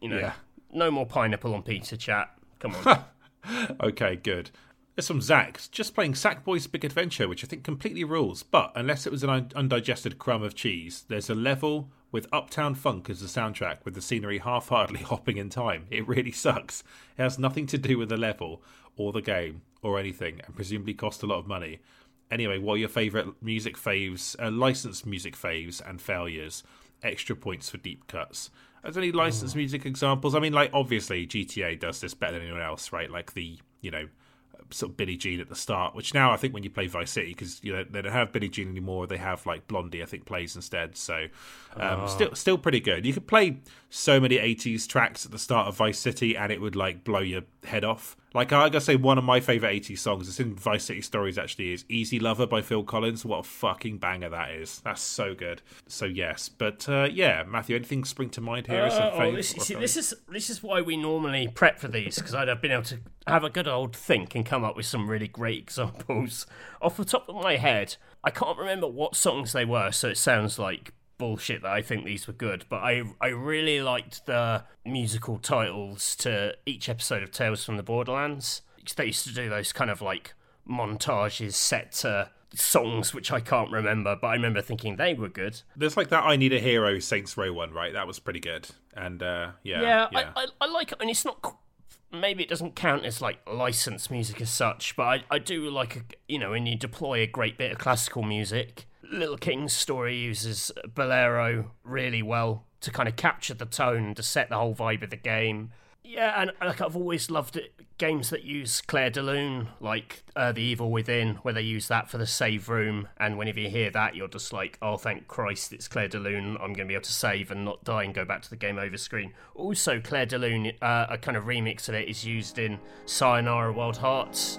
You know, yeah. no more pineapple on pizza chat. Come on. okay, good. There's some Zach, just playing Sackboy's Big Adventure, which I think completely rules. But unless it was an undigested crumb of cheese, there's a level with Uptown Funk as the soundtrack, with the scenery half heartedly hopping in time. It really sucks. It has nothing to do with the level, or the game, or anything, and presumably cost a lot of money. Anyway, what are your favourite music faves, uh, licensed music faves, and failures? Extra points for deep cuts. Are there any licensed music examples? I mean, like, obviously, GTA does this better than anyone else, right? Like, the, you know, sort of Billie Jean at the start, which now I think when you play Vice City, because you know they don't have Billie Jean anymore, they have like Blondie, I think plays instead. So um, oh. still still pretty good. You could play so many '80s tracks at the start of Vice City, and it would like blow your head off. Like I gotta say, one of my favorite '80s songs, it's in Vice City Stories actually, is "Easy Lover" by Phil Collins. What a fucking banger that is! That's so good. So yes, but uh, yeah, Matthew, anything spring to mind here? Uh, oh, this, see, this is this is why we normally prep for these because I'd have been able to have a good old think and come up with some really great examples off the top of my head. I can't remember what songs they were, so it sounds like bullshit that I think these were good, but I I really liked the musical titles to each episode of Tales from the Borderlands. They used to do those kind of like montages set to songs which I can't remember, but I remember thinking they were good. There's like that I Need a Hero Saints Row one, right? That was pretty good. And uh, yeah. Yeah, yeah. I, I, I like it. And it's not maybe it doesn't count as like licensed music as such, but I, I do like a, you know when you deploy a great bit of classical music Little King's story uses Bolero really well to kind of capture the tone, to set the whole vibe of the game. Yeah, and like I've always loved it, games that use Clair de Lune, like uh, The Evil Within, where they use that for the save room. And whenever you hear that, you're just like, oh, thank Christ, it's Clair de Lune. I'm going to be able to save and not die and go back to the game over screen. Also, Clair de Lune, uh, a kind of remix of it, is used in Sayonara Wild Hearts.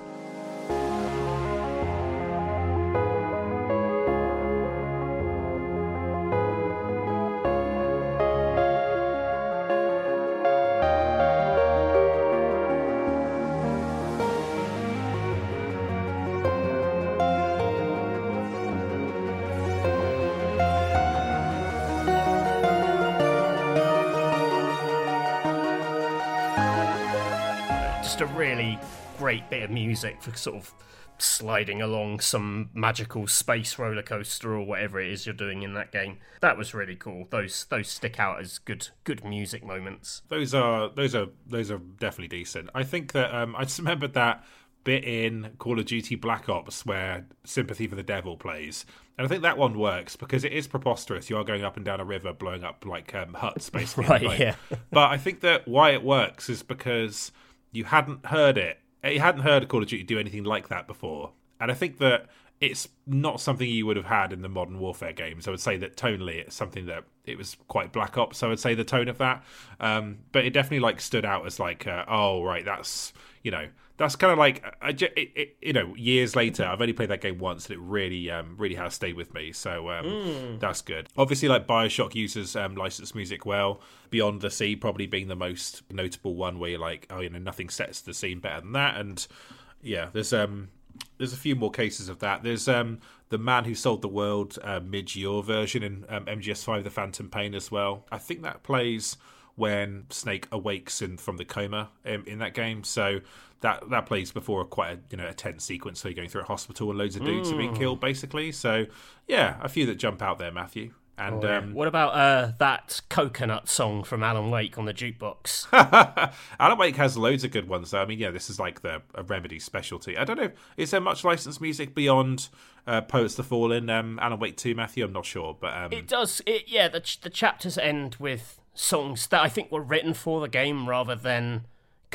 Great bit of music for sort of sliding along some magical space roller coaster or whatever it is you're doing in that game. That was really cool. Those those stick out as good good music moments. Those are those are those are definitely decent. I think that um, I just remembered that bit in Call of Duty Black Ops where Sympathy for the Devil plays. And I think that one works because it is preposterous. You are going up and down a river, blowing up like um, huts, basically. right, yeah. but I think that why it works is because you hadn't heard it he hadn't heard Call of Duty do anything like that before, and I think that it's not something you would have had in the modern warfare games. I would say that tonally, it's something that it was quite Black Ops. I would say the tone of that, um, but it definitely like stood out as like, uh, oh right, that's you know that's kind of like I, it, it, you know years later i've only played that game once and it really um, really has stayed with me. So um, mm. that's good. Obviously like bioshock uses um, licensed music well. Beyond the sea probably being the most notable one where you're like oh you know nothing sets the scene better than that. And yeah there's um there's a few more cases of that. There's um the man who sold the world uh, Midge Ure version in um, mgs5 the phantom pain as well. I think that plays when Snake awakes in from the coma in, in that game. So that that plays before a quite a you know a tense sequence. So you're going through a hospital and loads of dudes mm. are being killed, basically. So yeah, a few that jump out there, Matthew. And Oh, yeah. um, what about uh, that coconut song from Alan Wake on the jukebox? Alan Wake has loads of good ones. Though. I mean, yeah, this is like the a Remedy specialty. I don't know. Is there much licensed music beyond uh, Poets the Fallen, um, Alan Wake Two, Matthew? I'm not sure, but um, It does. It yeah. The ch- the chapters end with songs that I think were written for the game rather than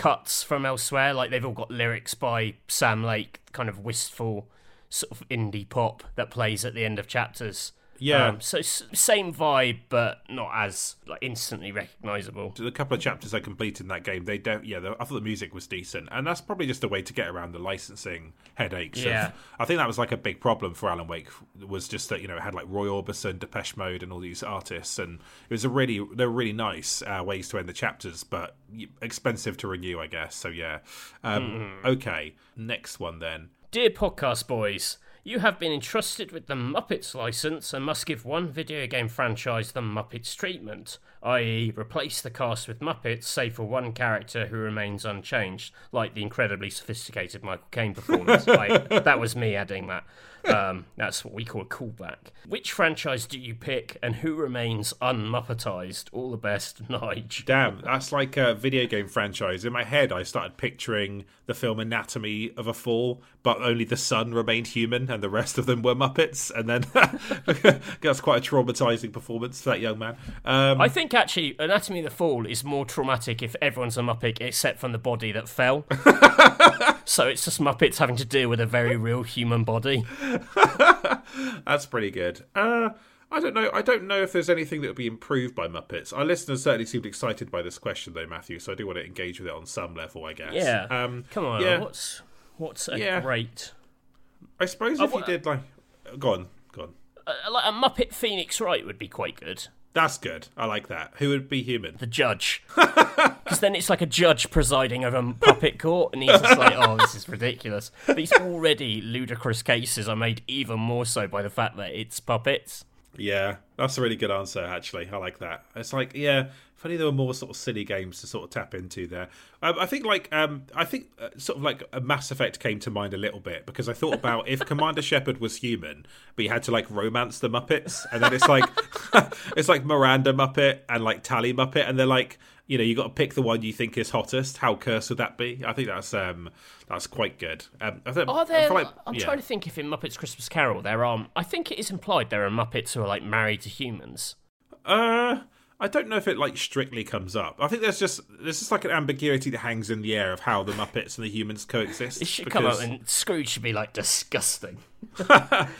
cuts from elsewhere. Like they've all got lyrics by Sam Lake, kind of wistful sort of indie pop that plays at the end of chapters. Yeah. Um, so s- same vibe, but not as like instantly recognizable. the couple of chapters I completed in that game, they don't. Yeah, the, I thought the music was decent, and that's probably just a way to get around the licensing headaches. of- Yeah. I think that was like a big problem for Alan Wake was just that you know it had like Roy Orbison, Depeche Mode, and all these artists, and it was a really they're really nice uh, ways to end the chapters, but expensive to renew, I guess. So yeah, um, okay. Next one then. Dear podcast boys, you have been entrusted with the Muppets license and must give one video game franchise the Muppets treatment, i.e., replace the cast with Muppets, save for one character who remains unchanged, like the incredibly sophisticated Michael Caine performance. I, that was me adding that. Um, that's what we call a callback. Which franchise do you pick, and who remains unmuppetized? All the best, Nige. Damn, that's like a video game franchise. In my head, I started picturing the film Anatomy of a Fall, but only the son remained human and the rest of them were Muppets. And then that's quite a traumatizing performance for that young man. Um, I think actually Anatomy of the Fall is more traumatic if everyone's a Muppet except from the body that fell. so it's just Muppets having to deal with a very real human body. that's pretty good. Uh, I don't know. I don't know if there's anything that would be improved by Muppets. Our listeners certainly seemed excited by this question, though, Matthew. So I do want to engage with it on some level, I guess. Yeah. Um, Come on, yeah. what's what's a Yeah. great I suppose I if you did like, go on, go on. uh, like a Muppet Phoenix Wright would be quite good. That's good. I like that. Who would be human? The judge, because then it's like a judge presiding over a puppet court, and he's just like, "Oh, this is ridiculous." These already ludicrous cases are made even more so by the fact that it's puppets. Yeah, that's a really good answer, actually. I like that. It's like, yeah, funny there were more sort of silly games to sort of tap into there. Um, I think, like, um, I think uh, sort of like a Mass Effect came to mind a little bit because I thought about if Commander Shepard was human, but you had to like romance the Muppets, and then it's like, it's like Miranda Muppet and like Tali Muppet, and they're like, you know, you got to pick the one you think is hottest. How cursed would that be? I think that's um, that's quite good. Um, I think, Are there? like- I'm yeah. trying to think if in Muppets Christmas Carol there are. I think it is implied there are Muppets who are like married to humans. Uh, I don't know if it like strictly comes up. I think there's just there's just like an ambiguity that hangs in the air of how the Muppets and the humans coexist. It should come up because- and Scrooge should be like disgusting.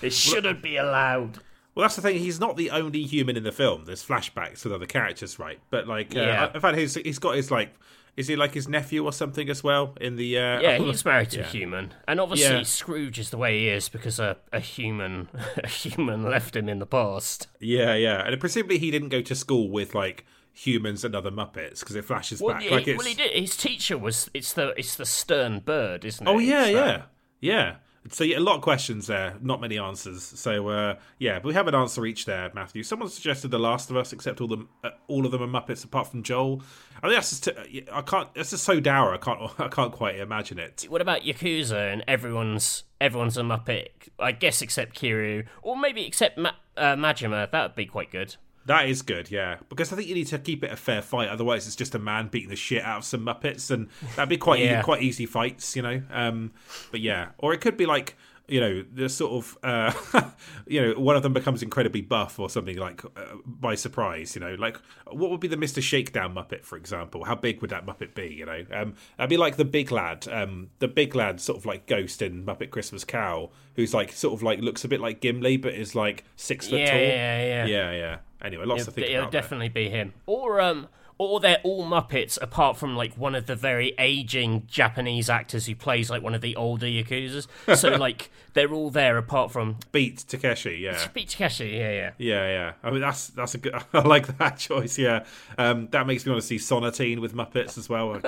it shouldn't be allowed. Well, that's the thing. He's not the only human in the film. There's flashbacks with other characters, right? But like, uh, in fact, he's he's got his like, is he like his nephew or something as well in the? Uh, Yeah, he's married to Yeah. a human, and obviously Yeah. Scrooge is the way he is because a, a human a human left him in the past. yeah, yeah, and presumably he didn't go to school with like humans and other Muppets because it flashes Well, back he, like well, he did. His teacher was it's the it's the stern bird, isn't it? Oh yeah, So- yeah, yeah. So yeah, a lot of questions there, not many answers. So uh, yeah, but we have an answer each there, Matthew. Someone suggested The Last of Us, except all them, uh, all of them are Muppets apart from Joel. I think that's just I can't. That's just so dour. I can't. I can't quite imagine it. What about Yakuza and everyone's everyone's a Muppet? I guess except Kiryu, or maybe except Ma- uh, Majima. That would be quite good. That is good, yeah, because I think you need to keep it a fair fight. Otherwise, it's just a man beating the shit out of some Muppets, and that'd be quite Yeah. quite easy fights, you know. Um, but yeah, or it could be like you know the sort of uh, you know one of them becomes incredibly buff or something like uh, by surprise. You know, like what would be the Mister Shakedown Muppet, for example? How big would that Muppet be? You know, um, that'd be like the big lad, um, the big lad, sort of like Ghost in Muppet Christmas Carol, who's like sort of like looks a bit like Gimli, but is like six foot Yeah, tall. yeah, yeah. yeah, yeah. Anyway, lots to It'll, think it'll about. there. definitely be him, or um, or they're all Muppets apart from like one of the very aging Japanese actors who plays like one of the older Yakuza's. So like they're all there apart from Beat Takeshi. Yeah, Beat Takeshi. Yeah, yeah. yeah, yeah. I mean, that's that's a good. I like that choice. Yeah, um, that makes me want to see Sonatine with Muppets as well.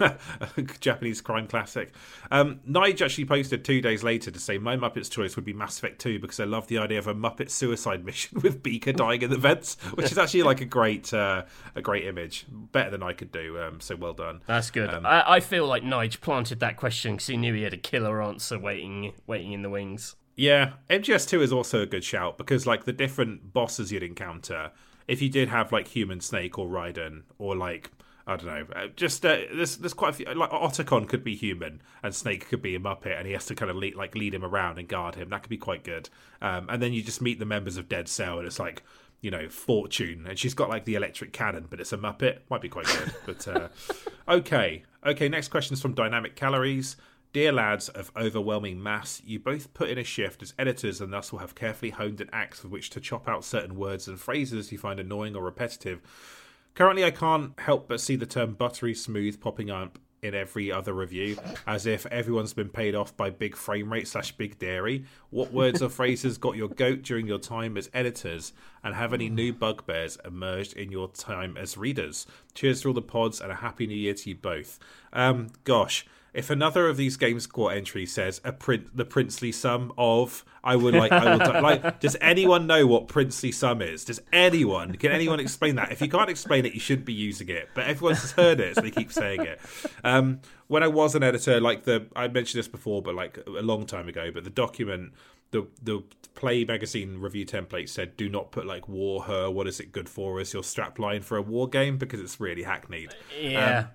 Japanese crime classic. Um, Nige actually posted two days later to say my Muppets choice would be Mass Effect 2 because I love the idea of a Muppet suicide mission with Beaker dying in the vents, which is actually like a great uh, a great image, better than I could do. Um, so well done. That's good. Um, I, I feel like Nige planted that question because he knew he had a killer answer waiting, waiting in the wings. Yeah, MGS2 is also a good shout because like the different bosses you'd encounter, if you did have like Human Snake or Raiden or like I don't know, uh, just uh, there's there's quite a few like Otacon could be human and Snake could be a Muppet and he has to kind of lead, like lead him around and guard him. That could be quite good. Um, and then you just meet the members of Dead Cell and it's like you know Fortune and she's got like the electric cannon, but it's a Muppet. Might be quite good. but uh, okay, okay. Next question is from Dynamic Calories. Dear lads of overwhelming mass, you both put in a shift as editors and thus will have carefully honed an axe with which to chop out certain words and phrases you find annoying or repetitive. Currently, I can't help but see the term buttery smooth popping up in every other review, as if everyone's been paid off by big frame rate slash big dairy. What words or phrases got your goat during your time as editors, and have any new bugbears emerged in your time as readers? Cheers to all the pods, and a happy new year to you both. Um, gosh if another of these game score entries says a print the princely sum of i would like i would like does anyone know what princely sum is? Does anyone can anyone explain that? If you can't explain it you shouldn't be using it. But everyone's heard it so they keep saying it. Um, when i was an editor like the i mentioned this before but like a long time ago but the document the the play magazine review template said do not put like war her what is it good for as your strap line for a war game because it's really hackneyed. Yeah. Um,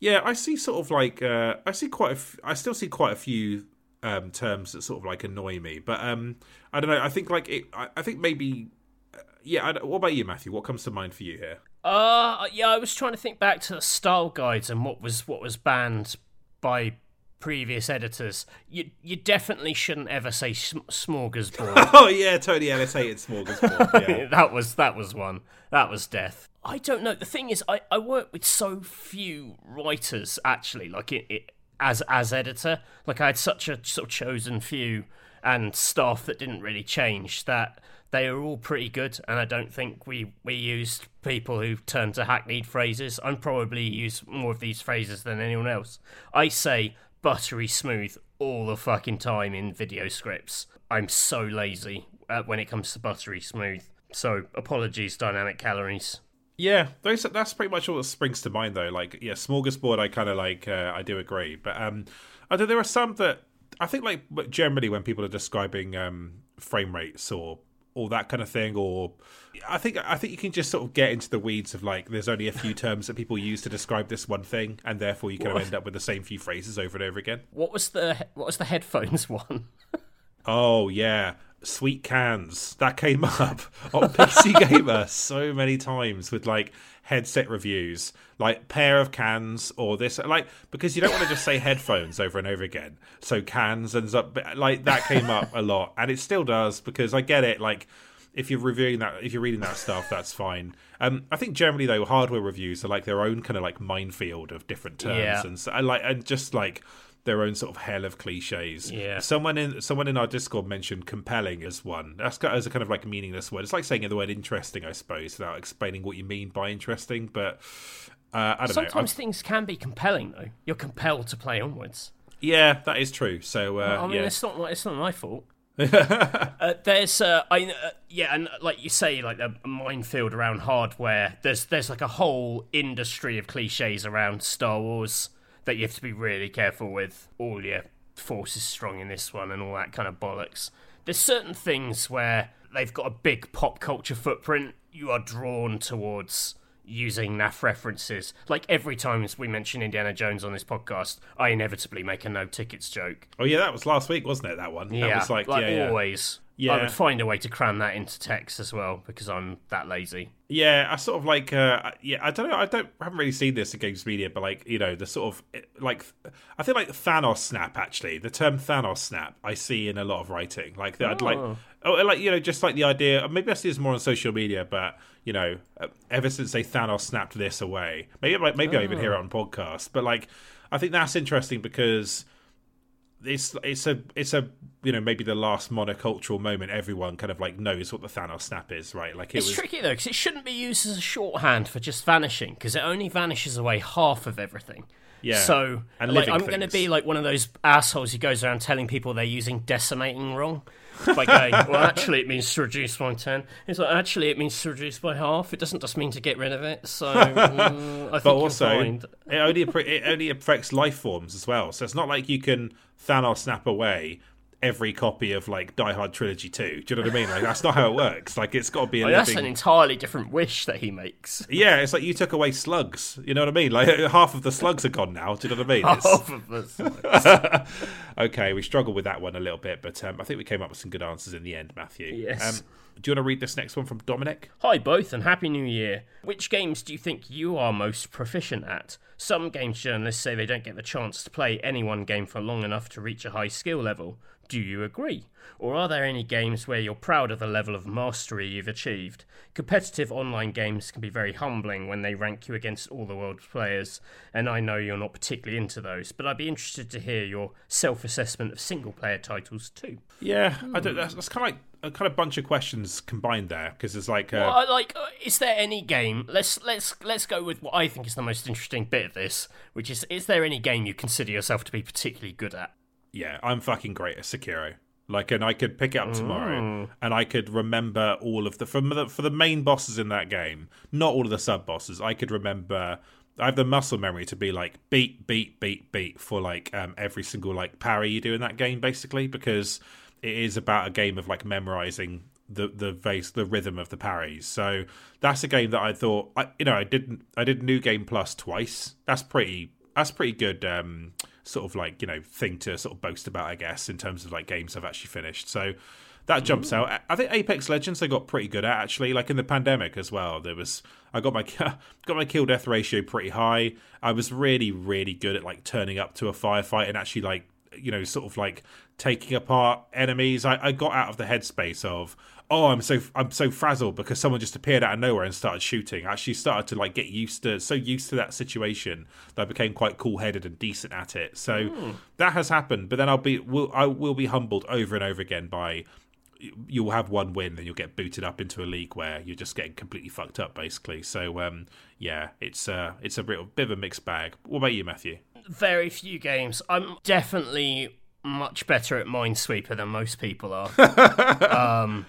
yeah, I see sort of like uh, I see quite a f- I still see quite a few um, terms that sort of like annoy me, but um, I don't know. I think like it, I, I think maybe uh, yeah. What about you, Matthew? What comes to mind for you here? Uh yeah, I was trying to think back to the style guides and what was what was banned by previous editors. You you definitely shouldn't ever say sm- smorgasbord. oh yeah, Tony Ellis hated smorgasbord. Yeah. that was that was one. That was death. I don't know. The thing is, I, I work with so few writers actually. Like it, it as as editor, like I had such a sort of chosen few and staff that didn't really change that they are all pretty good. And I don't think we we used people who turned to hackneyed phrases. I'm probably use more of these phrases than anyone else. I say buttery smooth all the fucking time in video scripts. I'm so lazy uh, when it comes to buttery smooth. So apologies, dynamic calories. Yeah, those that's pretty much all that springs to mind though. Like, yeah, smorgasbord, I kind of like. Uh, I do agree, but um, I know there are some that I think like generally when people are describing um frame rates or all that kind of thing, or I think I think you can just sort of get into the weeds of like there's only a few terms that people use to describe this one thing, and therefore you kind of end up with the same few phrases over and over again. What was the what was the headphones one? oh yeah, sweet cans that came up on PC Gamer so many times with like headset reviews, like pair of cans or this, like because you don't want to just say headphones over and over again. So cans ends up like that came up a lot, and it still does because I get it. Like if you're reviewing that, if you're reading that stuff, that's fine. Um, I think generally though, hardware reviews are like their own kind of like minefield of different terms Yeah. and so, like and just like their own sort of hell of cliches. Yeah. Someone in someone in our Discord mentioned compelling as one. That's got as a kind of like meaningless word. It's like saying the word interesting, I suppose, without explaining what you mean by interesting. But uh, I don't know. Sometimes things can be compelling though. You're compelled to play onwards. Yeah, that is true. So uh, I mean, yeah. it's not it's not my fault. uh, there's uh, I uh, yeah, and like you say, like a minefield around hardware. There's there's like a whole industry of cliches around Star Wars that you have to be really careful with. All your force is strong in this one, and all that kind of bollocks. There's certain things where they've got a big pop culture footprint. You are drawn towards using NAF references. Like every time we mention Indiana Jones on this podcast, I inevitably make a no tickets joke. oh yeah, that was last week, wasn't it? That one. Yeah, That was like, yeah, yeah. always. Yeah. I would find a way to cram that into text as well because I'm that lazy. Yeah, I sort of like, uh, yeah, I don't know, I don't, I haven't really seen this in games media, but like, you know, the sort of, like, I feel like Thanos snap, actually, the term Thanos snap, I see in a lot of writing. Like, that I'd like, Oh. oh, like, you know, just like the idea, maybe I see this more on social media, but, you know, uh, ever since they Thanos snapped this away, maybe, like, maybe I even hear it on podcasts, but like, I think that's interesting because it's it's a it's a you know maybe the last monocultural moment everyone kind of like knows what the Thanos snap is right like it It's was tricky though because it shouldn't be used as a shorthand for just vanishing because it only vanishes away half of everything. Yeah. So And like, I'm going to be like one of those assholes who goes around telling people they're using decimating wrong. By going, well, actually, it means to reduce by ten. It's like actually, it means to reduce by half. It doesn't just mean to get rid of it. So, mm, I think but also it only it only affects life forms as well so it's not like you can Thanos snap away every copy of like Die Hard Trilogy 2. Do you know what I mean? Like that's not how it works. Like it's got to be a Well, that's an entirely different wish that he makes. Yeah, it's like you took away slugs. You know what I mean? Like half of the slugs are gone now. Do you know what I mean? It's- Half of us. okay, we struggled with that one a little bit, but um, I think we came up with some good answers in the end, Matthew. Yes. Um, do you want to read this next one from Dominic? Hi, both, and Happy New Year. Which games do you think you are most proficient at? Some games journalists say they don't get the chance to play any one game for long enough to reach a high skill level. Do you agree? Or are there any games where you're proud of the level of mastery you've achieved? Competitive online games can be very humbling when they rank you against all the world's players, and I know you're not particularly into those, but I'd be interested to hear your self assessment of single player titles too. Yeah, I don't. That's, that's kind of like a kind of bunch of questions combined there because it's like, uh, Well, like, uh, is there any game? Let's let's let's go with what I think is the most interesting bit of this, which is: is there any game you consider yourself to be particularly good at? Yeah, I'm fucking great at Sekiro. Like, and I could pick it up tomorrow, and I could remember all of the from the for the main bosses in that game, not all of the sub bosses. I could remember. I have the muscle memory to be like beat, beat, beat, beat for like um, every single like parry you do in that game, basically, because it is about a game of like memorizing the the base the rhythm of the parries. So that's a game that I thought I, you know I didn't I did New Game Plus twice. That's pretty that's pretty good um sort of like you know thing to sort of boast about I guess in terms of like games I've actually finished. So that jumps mm. out. I- think Apex Legends I got pretty good at actually. Like in the pandemic as well. There was I got my got my kill death ratio pretty high. I was really really good at like turning up to a firefight and actually like you know sort of like taking apart enemies. I, I got out of the headspace of oh I'm so I'm so frazzled because someone just appeared out of nowhere and started shooting. I actually started to like get used to so used to that situation that I became quite cool headed and decent at it. So that has happened. But then I'll be will I will be humbled over and over again by you'll have one win, then you'll get booted up into a league where you're just getting completely fucked up, basically. So, um, yeah, it's uh, it's a real bit of a mixed bag. What about you, Matthew? Very few games. I'm definitely much better at Minesweeper than most people are. um,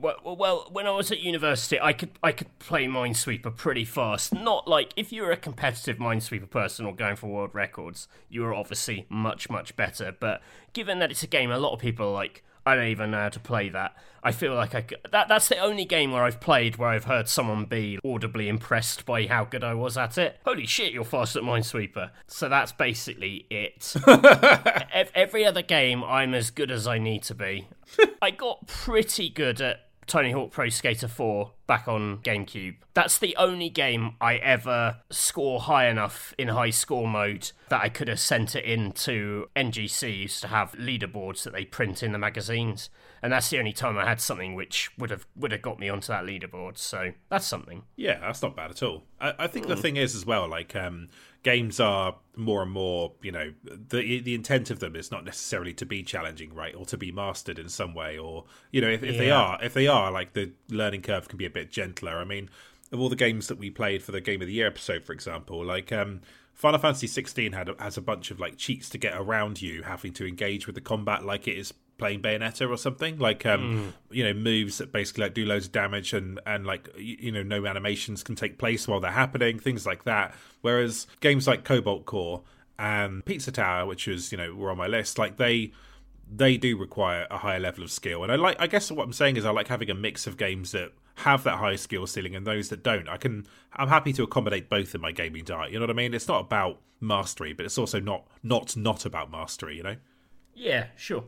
well, well, when I was at university, I could I could play Minesweeper pretty fast. Not like if you were a competitive Minesweeper person or going for world records, you were obviously much much better. But given that it's a game, a lot of people are like. I don't even know how to play that. I feel like I c- that that's the only game where I've played where I've heard someone be audibly impressed by how good I was at it. Holy shit, you're fast at Minesweeper. So that's basically it. Every other game, I'm as good as I need to be. I got pretty good at Tony Hawk Pro Skater 4 back on GameCube. That's the only game I ever score high enough in high score mode that I could have sent it into NGC used to have leaderboards that they print in the magazines. And that's the only time I had something which would have would have got me onto that leaderboard. So that's something. Yeah, that's not bad at all. I, I think the thing is as well, like um, games are more and more, you know, the the intent of them is not necessarily to be challenging, right, or to be mastered in some way, or you know, if, if they are, if they are, like the learning curve can be a bit gentler. I mean, of all the games that we played for the Game of the Year episode, for example, like um, Final Fantasy 16 had has a bunch of like cheats to get around you having to engage with the combat like it is playing Bayonetta or something. Like um, you know, moves that basically like do loads of damage and and like you, you know, no animations can take place while they're happening, things like that. Whereas games like Cobalt Core and Pizza Tower, which was you know were on my list, like they they do require a higher level of skill. And I like I guess what I'm saying is I like having a mix of games that have that high skill ceiling and those that don't. I can I'm happy to accommodate both in my gaming diet. You know what I mean? It's not about mastery, but it's also not not not about mastery, you know? Yeah, sure.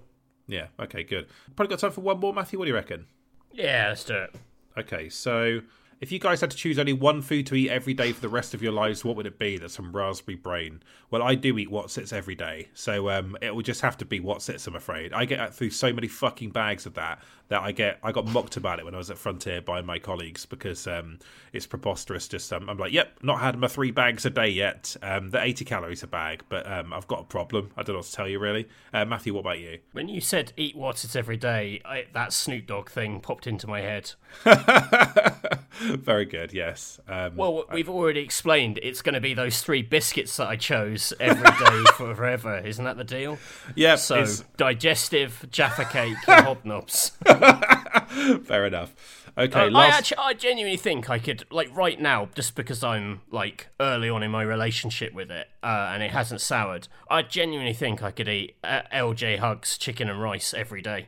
Yeah, okay, good. Probably got time for one more, Matthew. What do you reckon? Yeah, let's do it. Okay, so if you guys had to choose only one food to eat every day for the rest of your lives, what would it be? That's some raspberry brain. Well, I do eat Wotsits every day, so um, it will just have to be Wotsits. I'm afraid. I get through so many fucking bags of that that I get. I got mocked about it when I was at Frontier by my colleagues because um, it's preposterous. Just um, I'm like, yep, not had my three bags a day yet. Um, they're 80 calories a bag, but um, I've got a problem. I don't know what to tell you really. Uh, Matthew, what about you? When you said eat what's it every day, I, that Snoop Dogg thing popped into my head. Very good. Yes. Um, Well, we've already explained it's going to be those three biscuits that I chose every day forever. Isn't that the deal? yeah. So it's- digestive, Jaffa cake, and hobnobs. Fair enough. Okay, Uh, I actually, I genuinely think I could, like, right now, just because I'm like early on in my relationship with it, uh, and it hasn't soured. I genuinely think I could eat uh, LJ Hugs chicken and rice every day.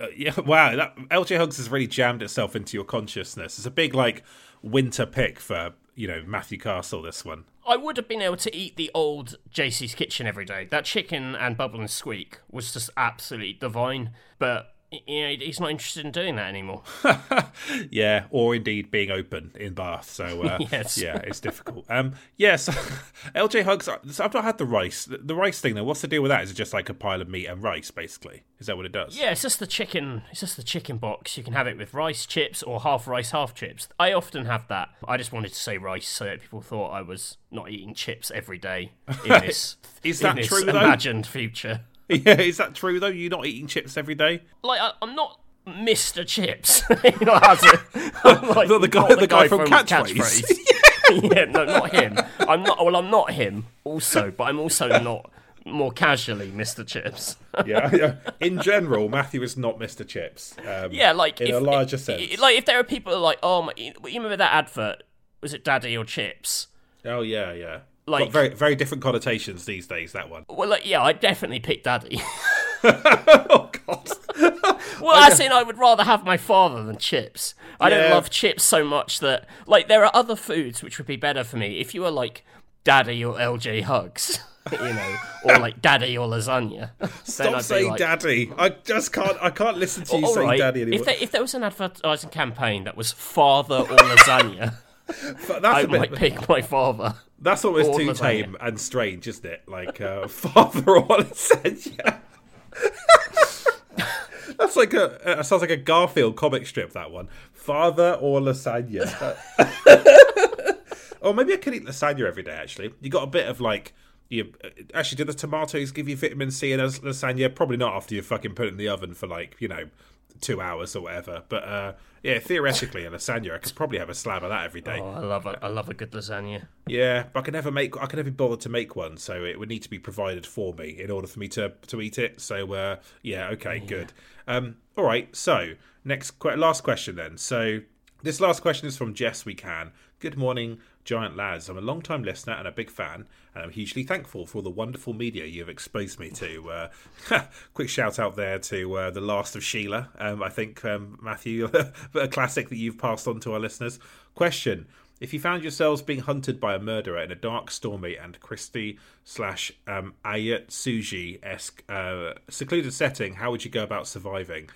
Uh, yeah, wow, that LJ Hugs has really jammed itself into your consciousness. It's a big like winter pick for you know Matthew Castle. This one. I would have been able to eat the old JC's Kitchen every day. That chicken and bubble and squeak was just absolutely divine, but. You know, he's not interested in doing that anymore. Yeah, or indeed being open in Bath. So uh, Yes. yeah, it's difficult. Um, yes, LJ Hugs. So I've not had the rice. The, the rice thing though. What's the deal with that? Is it just like a pile of meat and rice, basically? Is that what it does? Yeah, it's just the chicken. It's just the chicken box. You can have it with rice, chips, or half rice, half chips. I often have that. I just wanted to say rice so that people thought I was not eating chips every day in this, Is in that this true, though? imagined future. Yeah, is that true though? You're not eating chips every day. Like I, I'm not Mr. Chips. you know, as a, I'm like, The- the guy- not the guy from Catchphrase. yeah, no, not him. I'm not. Well, I'm not him. Also, but I'm also not more casually Mr. Chips. Yeah, yeah. In general, Matthew is not Mr. Chips. Um, Yeah, like in if, a larger if- sense. Like if there are people like, oh, my, you remember that advert? Was it Daddy or Chips? Oh yeah, yeah. Like- Got very very different connotations these days. That one. Well, like, yeah, I definitely pick Daddy. oh god. well, as in, I would rather have my father than chips. I don't love chips so much that, like, there are other foods which would be better for me if you were like Daddy or LJ Hugs, you know, or like Daddy or lasagna. Stop saying like, daddy. I just can't. I can't listen to you saying right, daddy anymore. if there, if there was an advertising campaign that was father or lasagna, that's I a bit. might pick my father. That's almost too tame and strange, isn't it? Like uh, father or lasagna. That's like a. Uh, sounds like a Garfield comic strip. That one, father or lasagna. or maybe I could eat lasagna every day. Actually, you got a bit of like. You actually, do the tomatoes give you vitamin C in lasagna? Probably not after you fucking put it in the oven for like you know two hours or whatever. But uh, yeah, theoretically, a lasagna, I could probably have a slab of that every day. Oh, I love a, I love a good lasagna. Yeah, but I can never make. I can never be bothered to make one, so it would need to be provided for me in order for me to to eat it. So uh, yeah, okay, good. Um, all right. So next, last question then. So this last question is from Jess. We can. Good morning, giant lads. I'm a long time listener and a big fan, and I'm hugely thankful for all the wonderful media you've exposed me to. Uh, quick shout out there to uh, the Last of Sheila. Um, I think um, Matthew, a classic that you've passed on to our listeners. Question. If you found yourselves being hunted by a murderer in a dark, stormy, and Christie slash um, Ayatsuji esque uh, secluded setting, how would you go about surviving?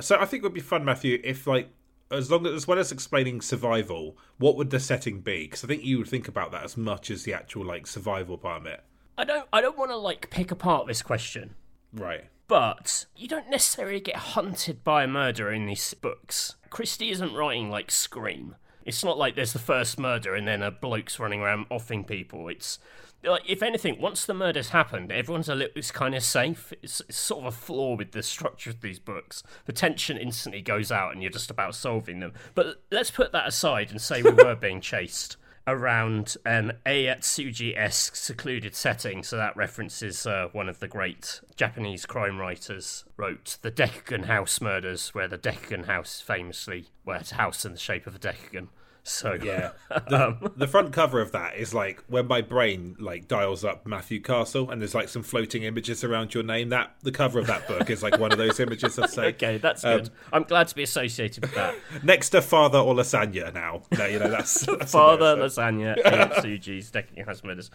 So I think it would be fun, Matthew, if like as long as, as well as explaining survival, what would the setting be? Because I think you would think about that as much as the actual like survival part of it. I don't I don't want to like pick apart this question. Right. But you don't necessarily get hunted by a murderer in these books. Christie isn't writing like Scream. It's not like there's the first murder and then a bloke's running around offing people. It's like if anything, once the murder's happened, everyone's a little it's kind of safe. It's, it's sort of a flaw with the structure of these books. The tension instantly goes out, and you're just about solving them. But let's put that aside and say we were being chased around an Ayatsuji-esque secluded setting. So that references uh, one of the great Japanese crime writers wrote the Decagon House murders, where the Decagon House famously, well, it's a house in the shape of a decagon. So Yeah. The, the front cover of that is like when my brain like dials up Matthew Castle and there's like some floating images around your name. That the cover of that book is like one of those images. I'd say. okay, that's Um, good. I'm glad to be associated with that. Next to father or lasagna now. No, you know that's, that's Father what it is. lasagna, Ayatsuji's Decagon House murders.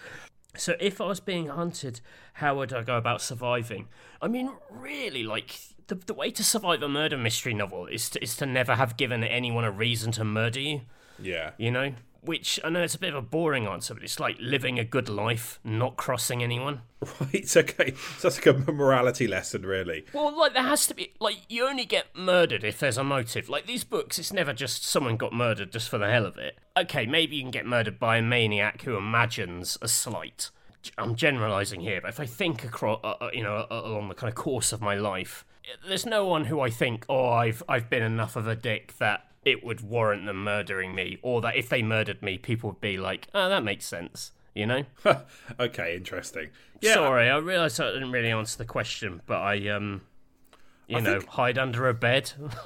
So if I was being hunted, how would I go about surviving? I mean, really, like the the way to survive a murder mystery novel is to, is to never have given anyone a reason to murder you. Yeah. You know, which I know it's a bit of a boring answer, but it's like living a good life, not crossing anyone. Right. Okay. So that's like a morality lesson, really. Well, like there has to be like you only get murdered if there's a motive. Like these books, it's never just someone got murdered just for the hell of it. Okay, maybe you can get murdered by a maniac who imagines a slight. I'm generalizing here, but if I think across, uh, uh, you know, uh, along the kind of course of my life, there's no one who I think, oh, I've I've been enough of a dick that it would warrant them murdering me, or that if they murdered me, people would be like, oh, that makes sense. You know? okay. Interesting. Yeah. Sorry, I realised I didn't really answer the question, but I um, You I know, think- hide under a bed.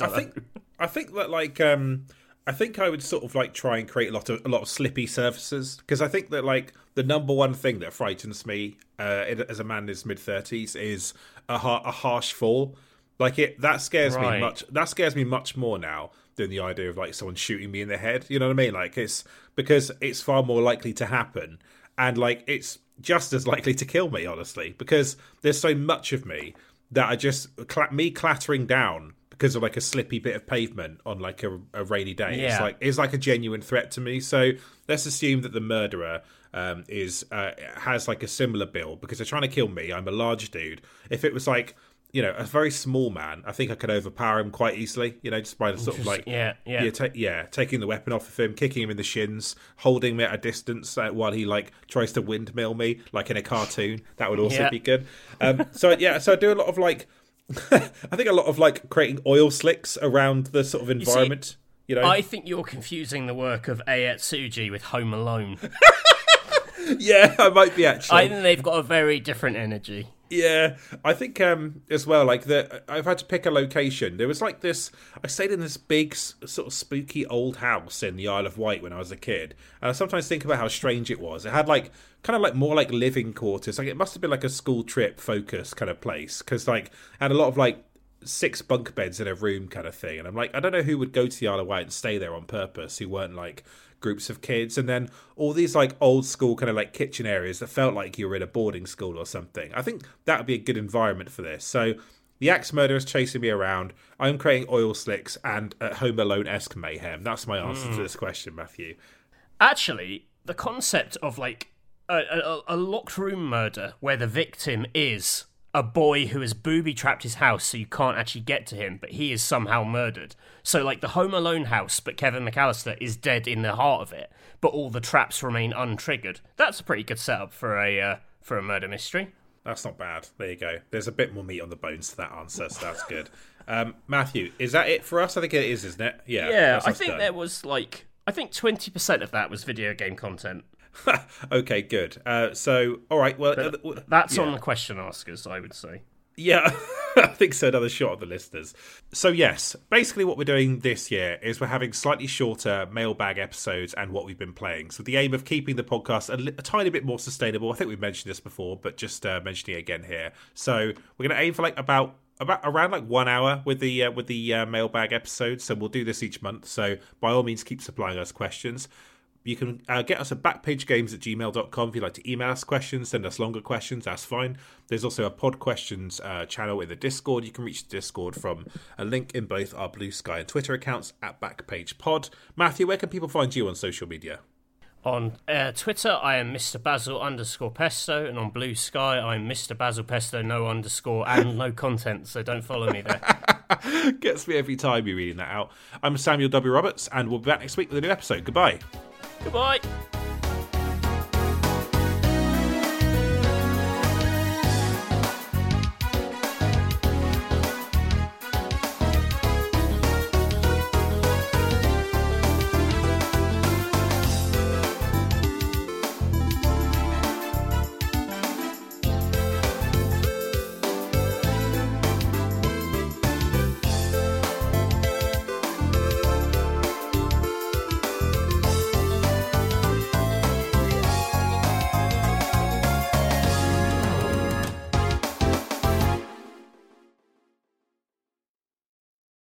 I think I think that like um I think I would sort of like try and create a lot of a lot of slippy surfaces because I think that like the number one thing that frightens me uh, as a man in his mid thirties is a, har- a harsh fall. Like it that scares me much. That scares me much more now than the idea of like someone shooting me in the head. You know what I mean? Like it's because it's far more likely to happen, and like it's just as likely to kill me. Honestly, because there's so much of me that I just me clattering down because of like a slippy bit of pavement on like a, a rainy day. It's Yeah. like is like a genuine threat to me. So let's assume that the murderer um, is uh, has like a similar build because they're trying to kill me. I'm a large dude. If it was like you know a very small man, I think I could overpower him quite easily. You know, just by the sort of like yeah, yeah. yeah, ta- yeah, taking the weapon off of him, kicking him in the shins, holding me at a distance uh, while he like tries to windmill me, like in a cartoon. That would also Yeah. be good. Um, so yeah, so I do a lot of like, I think a lot of like creating oil slicks around the sort of environment. You, know, I think you're confusing the work of Ayatsuji with Home Alone. yeah, I might be actually. I think they've got a very different energy. Yeah, I think um as well. Like the I've had to pick a location. There was like this. I stayed in this big sort of spooky old house in the Isle of Wight when I was a kid, and I sometimes think about how strange it was. It had like kind of like more like living quarters. Like it must have been like a school trip focus kind of place because like had a lot of like six bunk beds in a room kind of thing. And I'm like, I don't know who would go to the Isle of Wight and stay there on purpose who weren't like groups of kids. And then all these like old school kind of like kitchen areas that felt like you were in a boarding school or something. I think that would be a good environment for this. So the axe murderer is chasing me around. I'm creating oil slicks and uh, Home Alone esque mayhem. That's my answer to this question, Matthew. Actually, the concept of like a, a, a locked room murder where the victim is a boy who has booby trapped his house so you can't actually get to him, but he is somehow murdered. So, like the Home Alone house, but Kevin McCallister is dead in the heart of it, but all the traps remain untriggered. That's a pretty good setup for a uh, for a murder mystery. That's not bad. There you go. There's a bit more meat on the bones to that answer, so that's good. Um, Matthew, is that it for us? I think it is, isn't it? Yeah. Yeah, I think done. there was like I think twenty percent of that was video game content. okay, good. Uh, so, all right. Well, uh, That's yeah. on the question askers, I would say. Yeah, I think so. Another shot of the listeners. So, yes, basically, what we're doing this year is we're having slightly shorter mailbag episodes and what we've been playing. So, the aim of keeping the podcast a, li- a tiny bit more sustainable. I think we've mentioned this before, but just uh, mentioning it again here. So, we're going to aim for like about about around like one hour with the uh, with the uh, mailbag episodes. So, we'll do this each month. So, by all means, keep supplying us questions. You can uh, get us at backpagegames at gmail.com if you'd like to email us questions, send us longer questions, that's fine. There's also a pod questions uh, channel in the Discord. You can reach the Discord from a link in both our Blue Sky and Twitter accounts at backpagepod. Matthew, where can people find you on social media? On uh, Twitter, I am Mr. Basil underscore Pesto, and on Blue Sky, I'm Mr. Basil Pesto, no underscore, and no content, so don't follow me there. Gets me every time you're reading that out. I'm Samuel W. Roberts, and we'll be back next week with a new episode. Goodbye. Goodbye.